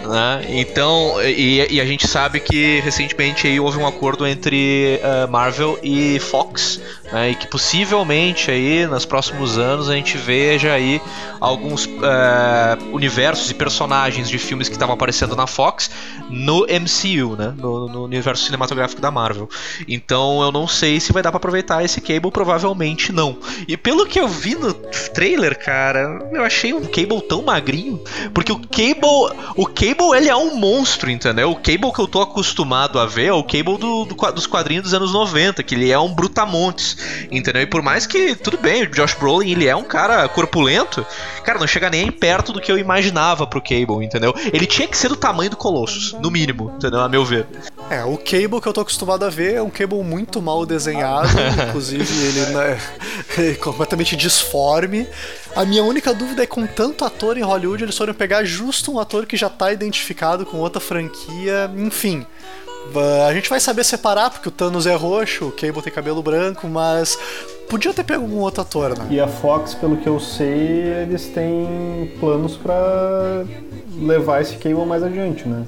Né? Então, e, e a gente sabe que recentemente aí houve um acordo entre eh, Marvel e Fox, né? E que possivelmente aí nos próximos anos a gente veja aí alguns eh, universos e personagens de filmes que estavam aparecendo na Fox no MCU, né? No, no universo cinematográfico da Marvel. Então eu não sei se vai dar pra aproveitar esse Cable, provavelmente não. E pelo que eu vi no trailer, cara, eu achei um Cable tão magrinho, porque o Cable, o Cable ele é um monstro, entendeu? O Cable que eu tô acostumado a ver é o Cable do, do dos quadrinhos dos anos 90, que ele é um brutamontes, entendeu? E por mais que, tudo bem, o Josh Brolin, ele é um cara corpulento, cara, não chega nem perto do que eu imaginava pro Cable, entendeu? Ele tinha que ser do tamanho do Colossus, no mínimo, entendeu? A meu ver. É, o Cable que eu tô acostumado a ver é um Cable muito mal desenhado, inclusive ele né, é completamente disforme. A minha única dúvida é com tanto ator em Hollywood, eles foram pegar justo um ator que já tá identificado com outra franquia, enfim. Va- A gente vai saber separar, porque o Thanos é roxo, o Cable tem cabelo branco, mas podia ter pego algum outro ator, né? E a Fox, pelo que eu sei, eles têm planos pra levar esse Cable mais adiante, né?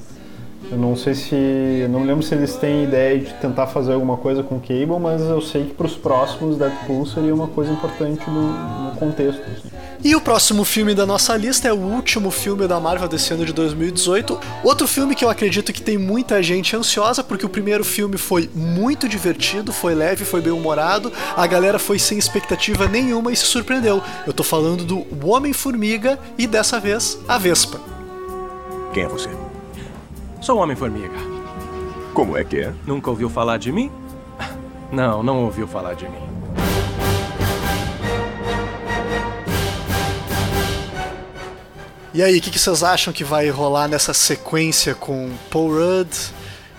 Eu não sei se. Eu não lembro se eles têm ideia de tentar fazer alguma coisa com o Cable, mas eu sei que pros próximos Deadpool seria uma coisa importante no, no contexto. assim. E o próximo filme da nossa lista é o último filme da Marvel desse ano de 2018. Outro filme que eu acredito que tem muita gente ansiosa, porque o primeiro filme foi muito divertido, foi leve, foi bem humorado, a galera foi sem expectativa nenhuma e se surpreendeu. Eu tô falando do Homem-Formiga e dessa vez a Vespa. Quem é você? Sou um Homem-Formiga. Como é que é? Nunca ouviu falar de mim? Não, não ouviu falar de mim. E aí, o que, que vocês acham que vai rolar nessa sequência com Paul Rudd,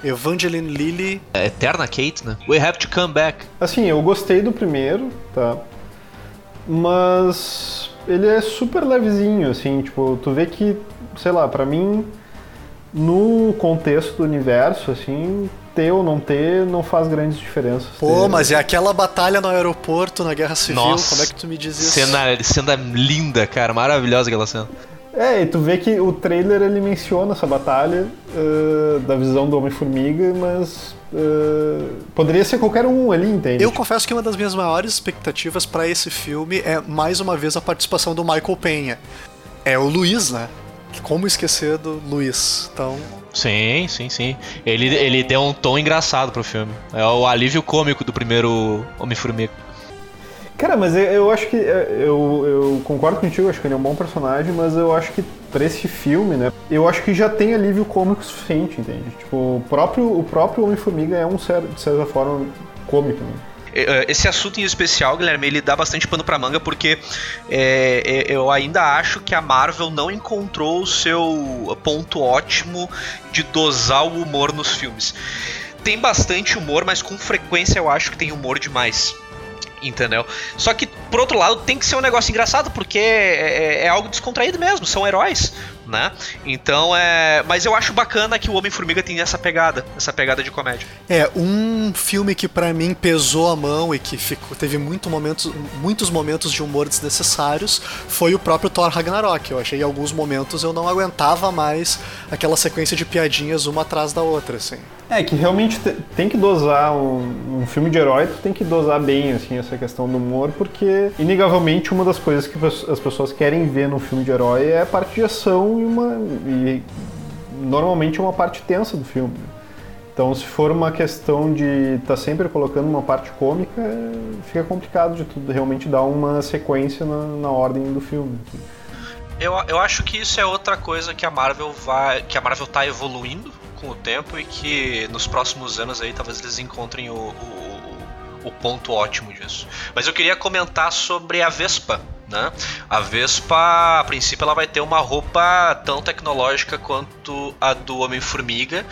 Evangeline Lilly? É Eterna Kate, né? We have to come back. Assim, eu gostei do primeiro, tá? Mas ele é super levezinho, assim, tipo, tu vê que, sei lá, pra mim, no contexto do universo, assim, ter ou não ter não faz grandes diferenças. Pô, Ter- mas é aquela batalha no aeroporto, na Guerra Civil, Nossa. como é que tu me diz isso? Cena, cena linda, cara. Maravilhosa aquela cena. É, e tu vê que o trailer ele menciona essa batalha eh, da visão do Homem-Formiga, mas eh, poderia ser qualquer um ali, entende? Eu confesso que uma das minhas maiores expectativas pra esse filme é mais uma vez a participação do Michael Penha. É o Luiz, né? Como esquecer do Luiz? Então, Sim, sim, sim. Ele, ele deu um tom engraçado pro filme. É o alívio cômico do primeiro Homem-Formiga. Cara, mas eu, eu acho que. Eu, eu concordo contigo, acho que ele é um bom personagem, mas eu acho que pra esse filme, né? Eu acho que já tem alívio cômico suficiente, entende? Tipo, o próprio, o próprio Homem-Formiga é um, de certa forma, cômico, né? Eh, Esse assunto em especial, Guilherme, ele dá bastante pano pra manga porque é, é, eu ainda acho que a Marvel não encontrou o seu ponto ótimo de dosar o humor nos filmes. Tem bastante humor, mas com frequência eu acho que tem humor demais. Entendeu? Só que, por outro lado, tem que ser um negócio engraçado, porque é, é- é algo descontraído mesmo, são heróis, né? Então é. Mas eu acho bacana que o Homem-Formiga tem essa pegada, essa pegada de comédia. é um filme que pra mim pesou a mão e que ficou, teve muito momentos, muitos momentos de humor desnecessários foi o próprio Thor Ragnarok. Eu achei em alguns momentos eu não aguentava mais aquela sequência de piadinhas uma atrás da outra, assim. É, que realmente te- tem que dosar um, um filme de herói, tu tem que dosar bem, assim, essa questão do humor, porque, inegavelmente, uma das coisas que as pessoas querem ver num filme de herói é a parte de ação e uma... E normalmente é uma parte tensa do filme. Então, se for uma questão de estar sempre colocando uma parte cômica, é- fica complicado de tudo realmente dar uma sequência na, na ordem do filme. Eu, eu acho que isso é outra coisa que a Marvel vai. que a Marvel tá evoluindo com o tempo e que nos próximos anos aí talvez eles encontrem o, o, o ponto ótimo disso. Mas eu queria comentar sobre a Vespa. Né? A Vespa, a princípio, ela vai ter uma roupa tão tecnológica quanto a do Homem-Formiga.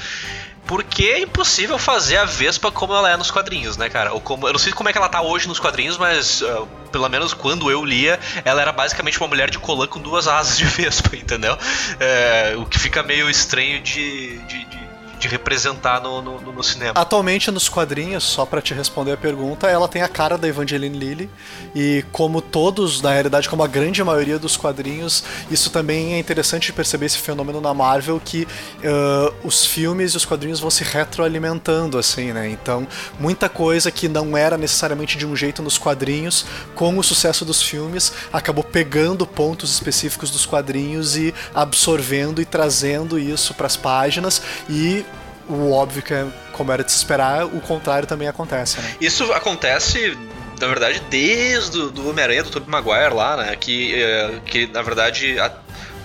Porque é impossível fazer a Vespa como ela é nos quadrinhos, né, cara? Ou como, eu não sei como é que ela tá hoje nos quadrinhos, mas ah, pelo menos quando eu lia, ela era basicamente uma mulher de colã com duas asas de Vespa, entendeu? É, o que fica meio estranho de, de, de- representar no, no, no cinema. Atualmente nos quadrinhos, só pra te responder a pergunta, ela tem a cara da Evangeline Lilly e como todos, na realidade, como a grande maioria dos quadrinhos, isso também é interessante de perceber esse fenômeno na Marvel que ah, os filmes e os quadrinhos vão se retroalimentando assim, né? Então, muita coisa que não era necessariamente de um jeito nos quadrinhos, com o sucesso dos filmes, acabou pegando pontos específicos dos quadrinhos e absorvendo e trazendo isso pras páginas e o óbvio que é, como era de se esperar, o contrário também acontece, né? Isso acontece, na verdade, desde o do Homem-Aranha do Tobey Maguire lá, né? Que, eh, que na verdade, a-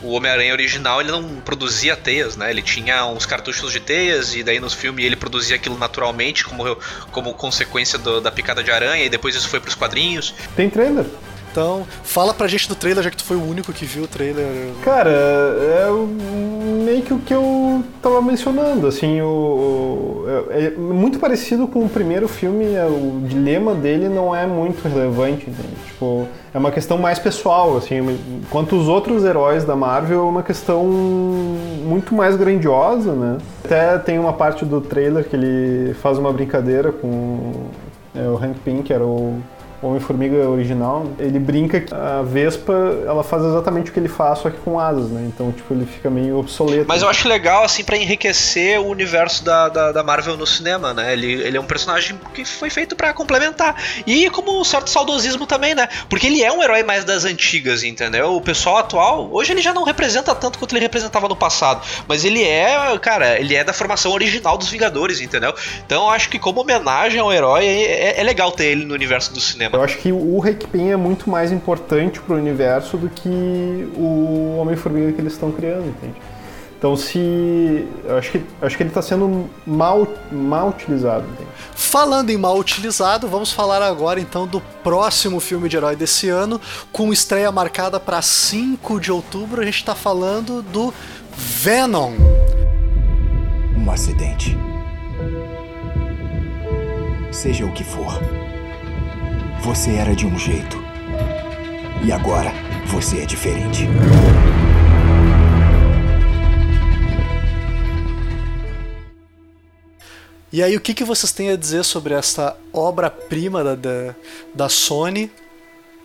o Homem-Aranha original ele não produzia teias, né? Ele tinha uns cartuchos de teias e daí nos filmes ele produzia aquilo naturalmente como, como consequência do- da picada de aranha e depois isso foi pros quadrinhos. Tem trailer? Então, fala pra gente do trailer, já que tu foi o único que viu o trailer. Cara, é o- meio que o que eu tava mencionando, assim, o, é é muito parecido com o primeiro filme, é, o dilema dele não é muito relevante? Tipo, é uma questão mais pessoal, assim, enquanto os outros heróis da Marvel é uma questão muito mais grandiosa, né? Até tem uma parte do trailer que ele faz uma brincadeira com é, o Hank Pym, que era o, Homem-Formiga original, ele brinca que a Vespa, ela faz exatamente o que ele faz, só que com asas, né? Então, tipo, ele fica meio obsoleto. Mas eu acho legal, assim, pra enriquecer o universo da, da, da Marvel no cinema, né? Ele, ele é um personagem que foi feito pra complementar. E como um certo saudosismo também, né? Porque ele é um herói mais das antigas, entendeu? O pessoal atual, hoje ele já não representa tanto quanto ele representava no passado. Mas ele é, cara, ele é da formação original dos Vingadores, entendeu? Então eu acho que como homenagem ao herói, é, é legal ter ele no universo do cinema. Eu acho que o Pym é muito mais importante pro universo do que o Homem-Formiga que eles estão criando, entende? Então se. Eu acho que, acho que ele está sendo mal, mal utilizado, entende? Falando em mal utilizado, vamos falar agora então do próximo filme de herói desse ano, com estreia marcada para 5 de outubro. A gente está falando do Venom. Um acidente. Seja o que for. Você era de um jeito. E agora você é diferente. E aí, o que, que vocês têm a dizer sobre essa obra-prima da, da, da Sony?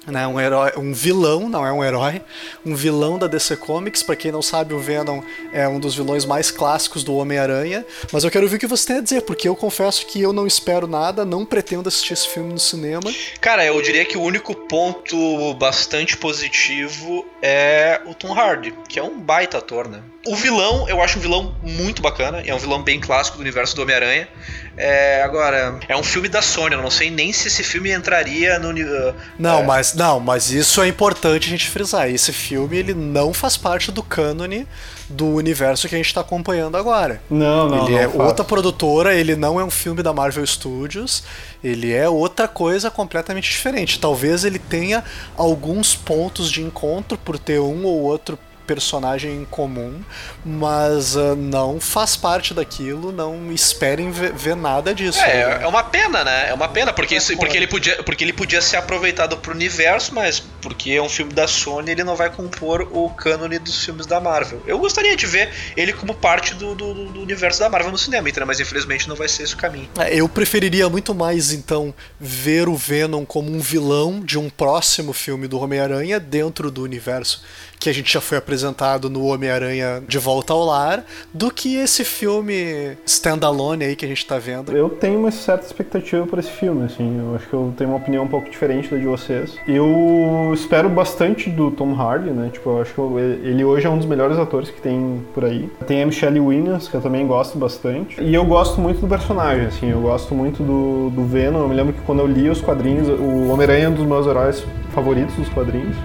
Né, um, herói, um vilão, não é um herói, um vilão da DC Comics. Para quem não sabe, o Venom é um dos vilões mais clássicos do Homem-Aranha. Mas eu quero ver o que você tem a dizer, porque eu confesso que eu não espero nada, não pretendo assistir esse filme no cinema. Cara, eu diria que o único ponto bastante positivo é o Tom Hardy, que é um baita ator, né? O vilão, eu acho um vilão muito bacana, é um vilão bem clássico do universo do Homem-Aranha. É, agora, é um filme da Sony, eu não sei nem se esse filme entraria no. Uh, Não, é, mas não, mas isso é importante a gente frisar. Esse filme ele não faz parte do cânone do universo que a gente está acompanhando agora. Não, não. ele não é faz. outra produtora, ele não é um filme da Marvel Studios, ele é outra coisa completamente diferente. Talvez ele tenha alguns pontos de encontro por ter um ou outro personagem em comum, mas ah, não faz parte daquilo, não esperem ver, ver nada disso. É, né? é uma pena, né? É uma pena, porque, isso, porque, ele podia, porque ele podia ser aproveitado pro universo, mas porque é um filme da Sony, ele não vai compor o cânone dos filmes da Marvel. Eu gostaria de ver ele como parte do, do, do universo da Marvel no cinema, entendeu? mas infelizmente não vai ser esse o caminho. É, Eu preferiria muito mais, então, ver o Venom como um vilão de um próximo filme do Homem-Aranha dentro do universo que a gente já foi apresentado no Homem-Aranha de Volta ao Lar, do que esse filme standalone aí que a gente tá vendo. Eu tenho uma certa expectativa por esse filme, assim. Eu acho que eu tenho uma opinião um pouco diferente da de vocês. Eu espero bastante do Tom Hardy, né? Tipo, eu acho que ele hoje é um dos melhores atores que tem por aí. Tem a Michelle Williams, que eu também gosto bastante. E eu gosto muito do personagem, assim. Eu gosto muito do, do Venom. Eu me lembro que quando eu li os quadrinhos, o Homem-Aranha é um dos meus heróis favoritos dos quadrinhos.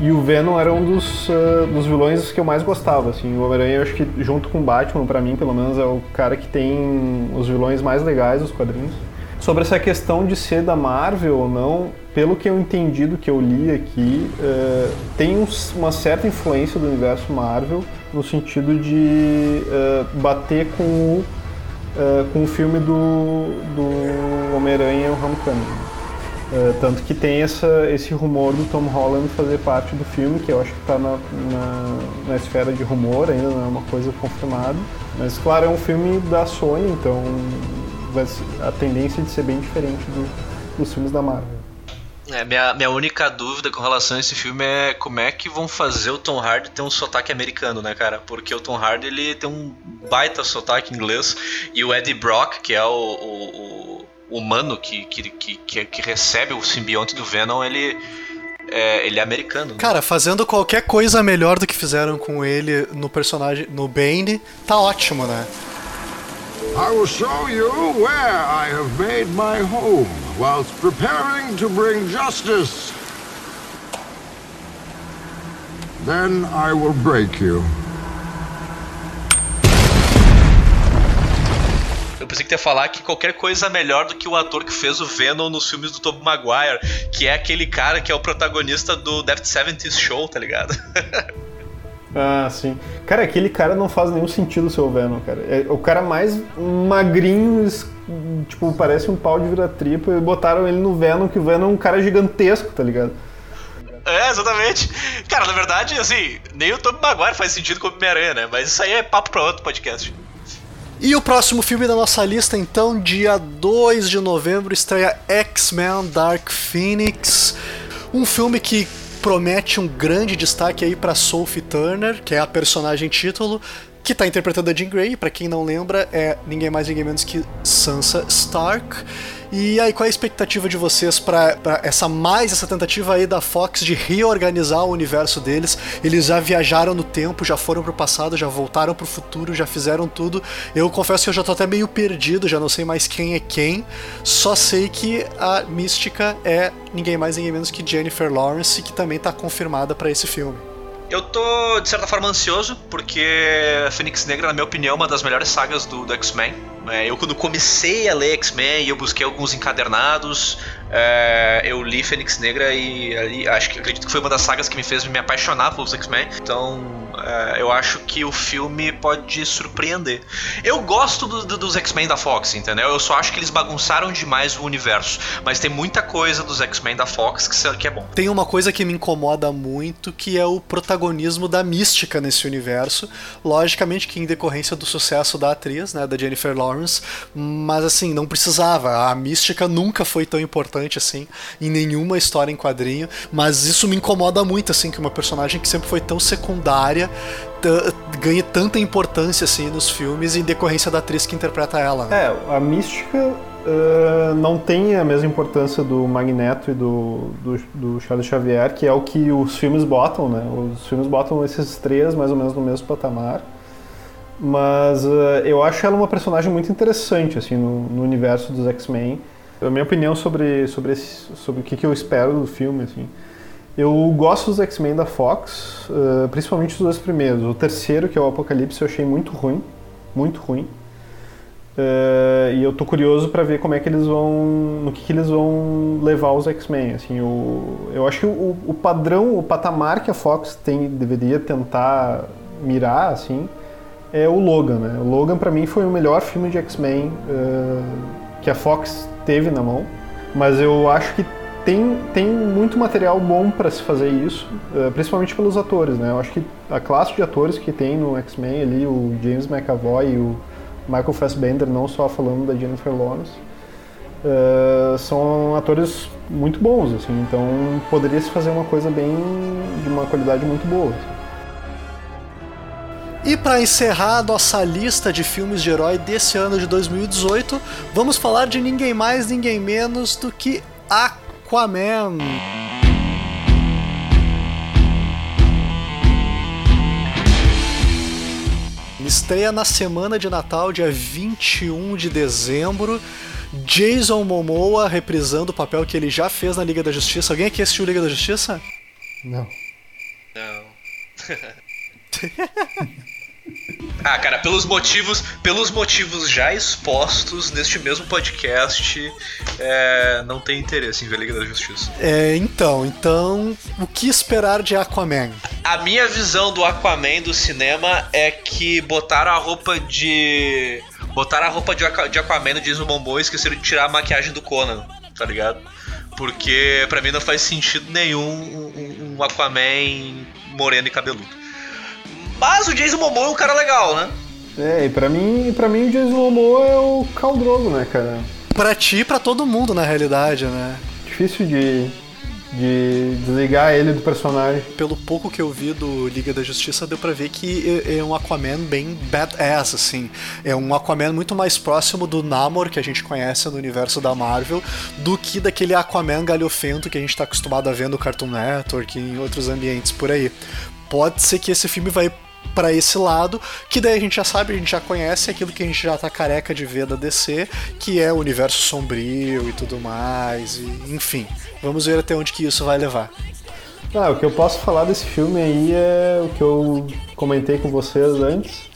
E o Venom era um dos, ah, dos vilões que eu mais gostava, assim. O Homem-Aranha, eu acho que junto com o Batman, pra mim, pelo menos, é o cara que tem os vilões mais legais dos quadrinhos. Sobre essa questão de ser da Marvel ou não, pelo que eu entendi do que eu li aqui, eh, tem uns- uma certa influência do universo Marvel no sentido de eh, bater com o, com o filme do, do Homem-Aranha o Homecoming. Uh, tanto que tem essa, esse rumor do Tom Holland fazer parte do filme, que eu acho que está na, na, na esfera de rumor, ainda não é uma coisa confirmada. Mas, claro, é um filme da Sony, então a tendência de ser bem diferente do- dos filmes da Marvel. É, minha, minha única dúvida com relação a esse filme é como é que vão fazer o Tom Hardy ter um sotaque americano, né, cara? Porque o Tom Hardy ele tem um baita sotaque inglês e o Eddie Brock, que é o, o humano que, que, que, que, que recebe o simbionte do Venom, ele é, ele é americano. né? Cara, fazendo qualquer coisa melhor do que fizeram com ele no personagem, no Bane, tá ótimo, né? I will show you where I have made my home whilst preparing to bring justice. Then I will break you. Eu pensei que ia falar que qualquer coisa melhor do que o ator que fez o Venom nos filmes do Tobey Maguire, que é aquele cara que é o protagonista do Death 70 Show, tá ligado? Ah, sim. Cara, aquele cara não faz nenhum sentido ser o Venom, cara. É o cara mais magrinho, tipo, parece um pau de vira-tripa e botaram ele no Venom, que o Venom é um cara gigantesco, tá ligado? É, exatamente. Cara, na verdade, assim, nem o Tobey Maguire faz sentido como Homem-Aranha, né? Mas isso aí é papo pra outro podcast. E o próximo filme da nossa lista, então, dia 2 de novembro, estreia X-Men Dark Phoenix. Um filme que promete um grande destaque aí para Sophie Turner, que é a personagem título, que está interpretando a Jean Grey, para quem não lembra, é ninguém mais ninguém menos que Sansa Stark. E aí, qual é a expectativa de vocês para essa mais essa tentativa aí da Fox de reorganizar o universo deles? Eles já viajaram no tempo, já foram pro passado, já voltaram pro futuro, já fizeram tudo. Eu confesso que eu já tô até meio perdido, já não sei mais quem é quem. Só sei que a mística é ninguém mais ninguém menos que Jennifer Lawrence, que também tá confirmada para esse filme. Eu tô, de certa forma, ansioso, porque Fênix Negra, na minha opinião, é uma das melhores sagas do, do X-Men. É, eu, quando comecei a ler X-Men, eu busquei alguns encadernados, é, eu li Fênix Negra e ali, acho que acredito que foi uma das sagas que me fez me apaixonar pelos X-Men. Então, é, eu acho que o filme pode surpreender. Eu gosto do, do, dos X-Men da Fox, entendeu? Eu só acho que eles bagunçaram demais o universo. Mas tem muita coisa dos X-Men da Fox que, que é bom. Tem uma coisa que me incomoda muito, que é o protagonismo da mística nesse universo. Logicamente que em decorrência do sucesso da atriz, né, da Jennifer Lawrence, mas assim, não precisava. A mística nunca foi tão importante assim em nenhuma história em quadrinho, mas isso me incomoda muito assim que uma personagem que sempre foi tão secundária ganhe tanta importância assim nos filmes em decorrência da atriz que interpreta ela. Né? É, a mística uh, não tem a mesma importância do Magneto e do, do, do, Charles Xavier, que é o que os filmes botam, né? Os filmes botam esses três mais ou menos no mesmo patamar. Mas uh, eu acho ela uma personagem muito interessante assim no, no universo dos X-Men. A minha opinião sobre sobre esse, sobre o que, que eu espero do filme assim. Eu gosto dos X-Men da Fox, uh, principalmente os dois primeiros. O terceiro, que é o Apocalipse, eu achei muito ruim, muito ruim. Uh, e eu tô curioso para ver como é que eles vão, no que, que eles vão levar os X-Men. Assim, eu acho que o, o, padrão, o patamar que a Fox tem, deveria tentar mirar, assim, é o Logan. Né? O Logan para mim foi o melhor filme de X-Men uh, que a Fox teve na mão. Mas eu acho que tem, tem muito material bom para se fazer isso, uh, principalmente pelos atores, né? Eu acho que a classe de atores que tem no X-Men ali, o James McAvoy e o Michael Fassbender, não só falando da Jennifer Lawrence, uh, são atores muito bons, assim. Então poderia se fazer uma coisa bem de uma qualidade muito boa. Assim. E para encerrar a nossa lista de filmes de herói desse ano de 2018, vamos falar de ninguém mais, ninguém menos do que a Aquaman. Estreia na semana de Natal, dia 21 de dezembro. Jason Momoa reprisando o papel que ele já fez na Liga da Justiça. Alguém aqui assistiu Liga da Justiça? Não. Não. Ah, cara, pelos motivos, pelos motivos já expostos neste mesmo podcast, é, não tem interesse em ver Liga da Justiça. É, então, então, o que esperar de Aquaman? A minha visão do Aquaman do cinema é que botaram a roupa de botaram a roupa de, Aquaman no Jason Momoa e esqueceram de tirar a maquiagem do Conan, tá ligado? Porque para mim não faz sentido nenhum um, um Aquaman moreno e cabeludo. Mas o Jason Momoa é um cara legal, né? É, e pra mim, pra mim o Jason Momoa é o Khal Drogo, né, cara? Pra ti e pra todo mundo, na realidade, né? Difícil de, de desligar ele do personagem. Pelo pouco que eu vi do Liga da Justiça, deu pra ver que é, é um Aquaman bem badass, assim. É um Aquaman muito mais próximo do Namor, que a gente conhece no universo da Marvel, do que daquele Aquaman galhofento que a gente tá acostumado a ver no Cartoon Network e em outros ambientes por aí. Pode ser que esse filme vai para esse lado, que daí a gente já sabe, a gente já conhece aquilo que a gente já tá careca de ver da DC, que é o universo sombrio e tudo mais, e, enfim. Vamos ver até onde que isso vai levar. Ah, o que eu posso falar desse filme aí é o que eu comentei com vocês antes.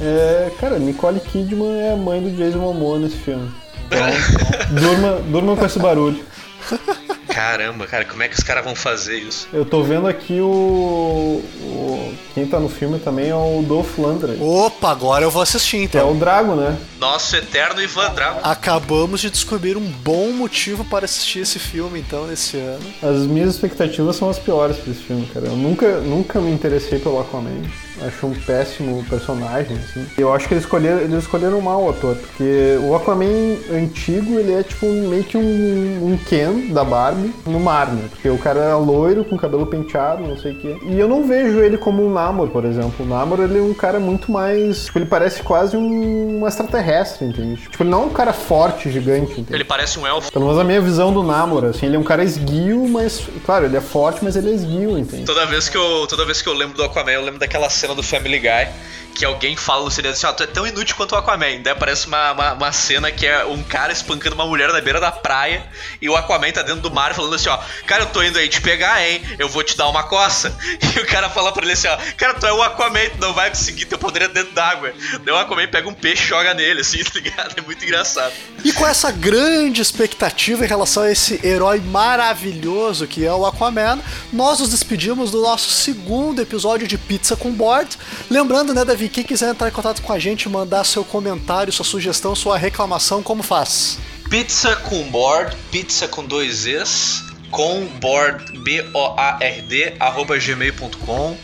É, cara, Nicole Kidman é a mãe do Jason Momoa nesse filme. Então, durma, durma com esse barulho. Caramba, cara, como é que os caras vão fazer isso? Eu tô vendo aqui o, o, Quem tá no filme também é o Dolph Lundgren. Opa, agora eu vou assistir então. É o Drago, né? Nosso eterno Ivan Drago. Acabamos de descobrir um bom motivo para assistir esse filme, então, nesse ano. As minhas expectativas são as piores pra esse filme, cara. Eu nunca, nunca me interessei pelo Aquaman. Acho um péssimo personagem, assim. Eu acho que eles escolheram, eles escolheram mal o ator, porque o Aquaman antigo, ele é tipo meio que um, um Ken da Barbie no mar, né? Porque o cara era loiro, com cabelo penteado, não sei o quê. E eu não vejo ele como um Namor, por exemplo. O Namor, ele é um cara muito mais... Tipo, ele parece quase um, um extraterrestre, entende? Tipo, ele não é um cara forte, gigante, entende? Ele parece um elfo. Pelo menos a minha visão do Namor, assim, ele é um cara esguio, mas... Claro, ele é forte, mas ele é esguio, entende? Toda vez que eu, toda vez que eu lembro do Aquaman, eu lembro daquela cena do Family Guy que alguém fala no seriado assim, ó, tu é tão inútil quanto o Aquaman. Daí aparece uma, uma, uma, cena que é um cara espancando uma mulher na beira da praia e o Aquaman tá dentro do mar falando assim, ó, cara, eu tô indo aí te pegar, hein? Eu vou te dar uma coça. E o cara fala pra ele assim, ó, cara, tu é o Aquaman, tu não vai conseguir teu poder dentro d'água. Daí o Aquaman pega um peixe e joga nele, assim, tá ligado? É muito engraçado. E com essa grande expectativa em relação a esse herói maravilhoso que é o Aquaman, nós nos despedimos do nosso segundo episódio de Pizza com Board. Lembrando, né, Davi, quem quiser entrar em contato com a gente, mandar seu comentário, sua sugestão, sua reclamação, como faz? Pizza com board, pizza com dois Es, com board, B-O-A-R-D, arroba gmail.com.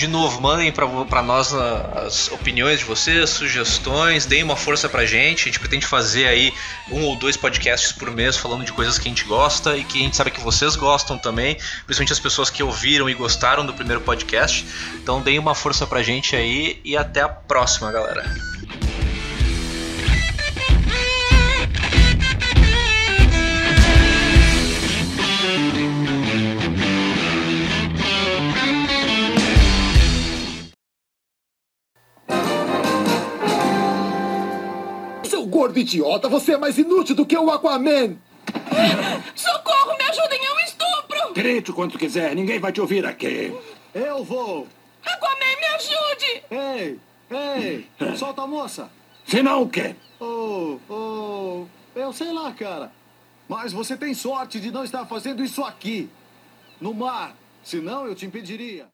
De novo, mandem para nós as opiniões de vocês, sugestões, deem uma força pra gente. A gente pretende fazer aí um ou dois podcasts por mês falando de coisas que a gente gosta e que a gente sabe que vocês gostam também, principalmente as pessoas que ouviram e gostaram do primeiro podcast. Então deem uma força pra gente aí e até a próxima, galera. Gordo idiota, você é mais inútil do que o Aquaman! Socorro, me ajudem, é um estupro! Grite o quanto quiser, ninguém vai te ouvir aqui. Eu vou! Aquaman, me ajude! Ei, ei, solta a moça! Se não, o quê? Oh, oh, eu sei lá, cara. Mas você tem sorte de não estar fazendo isso aqui, no mar. Senão eu te impediria.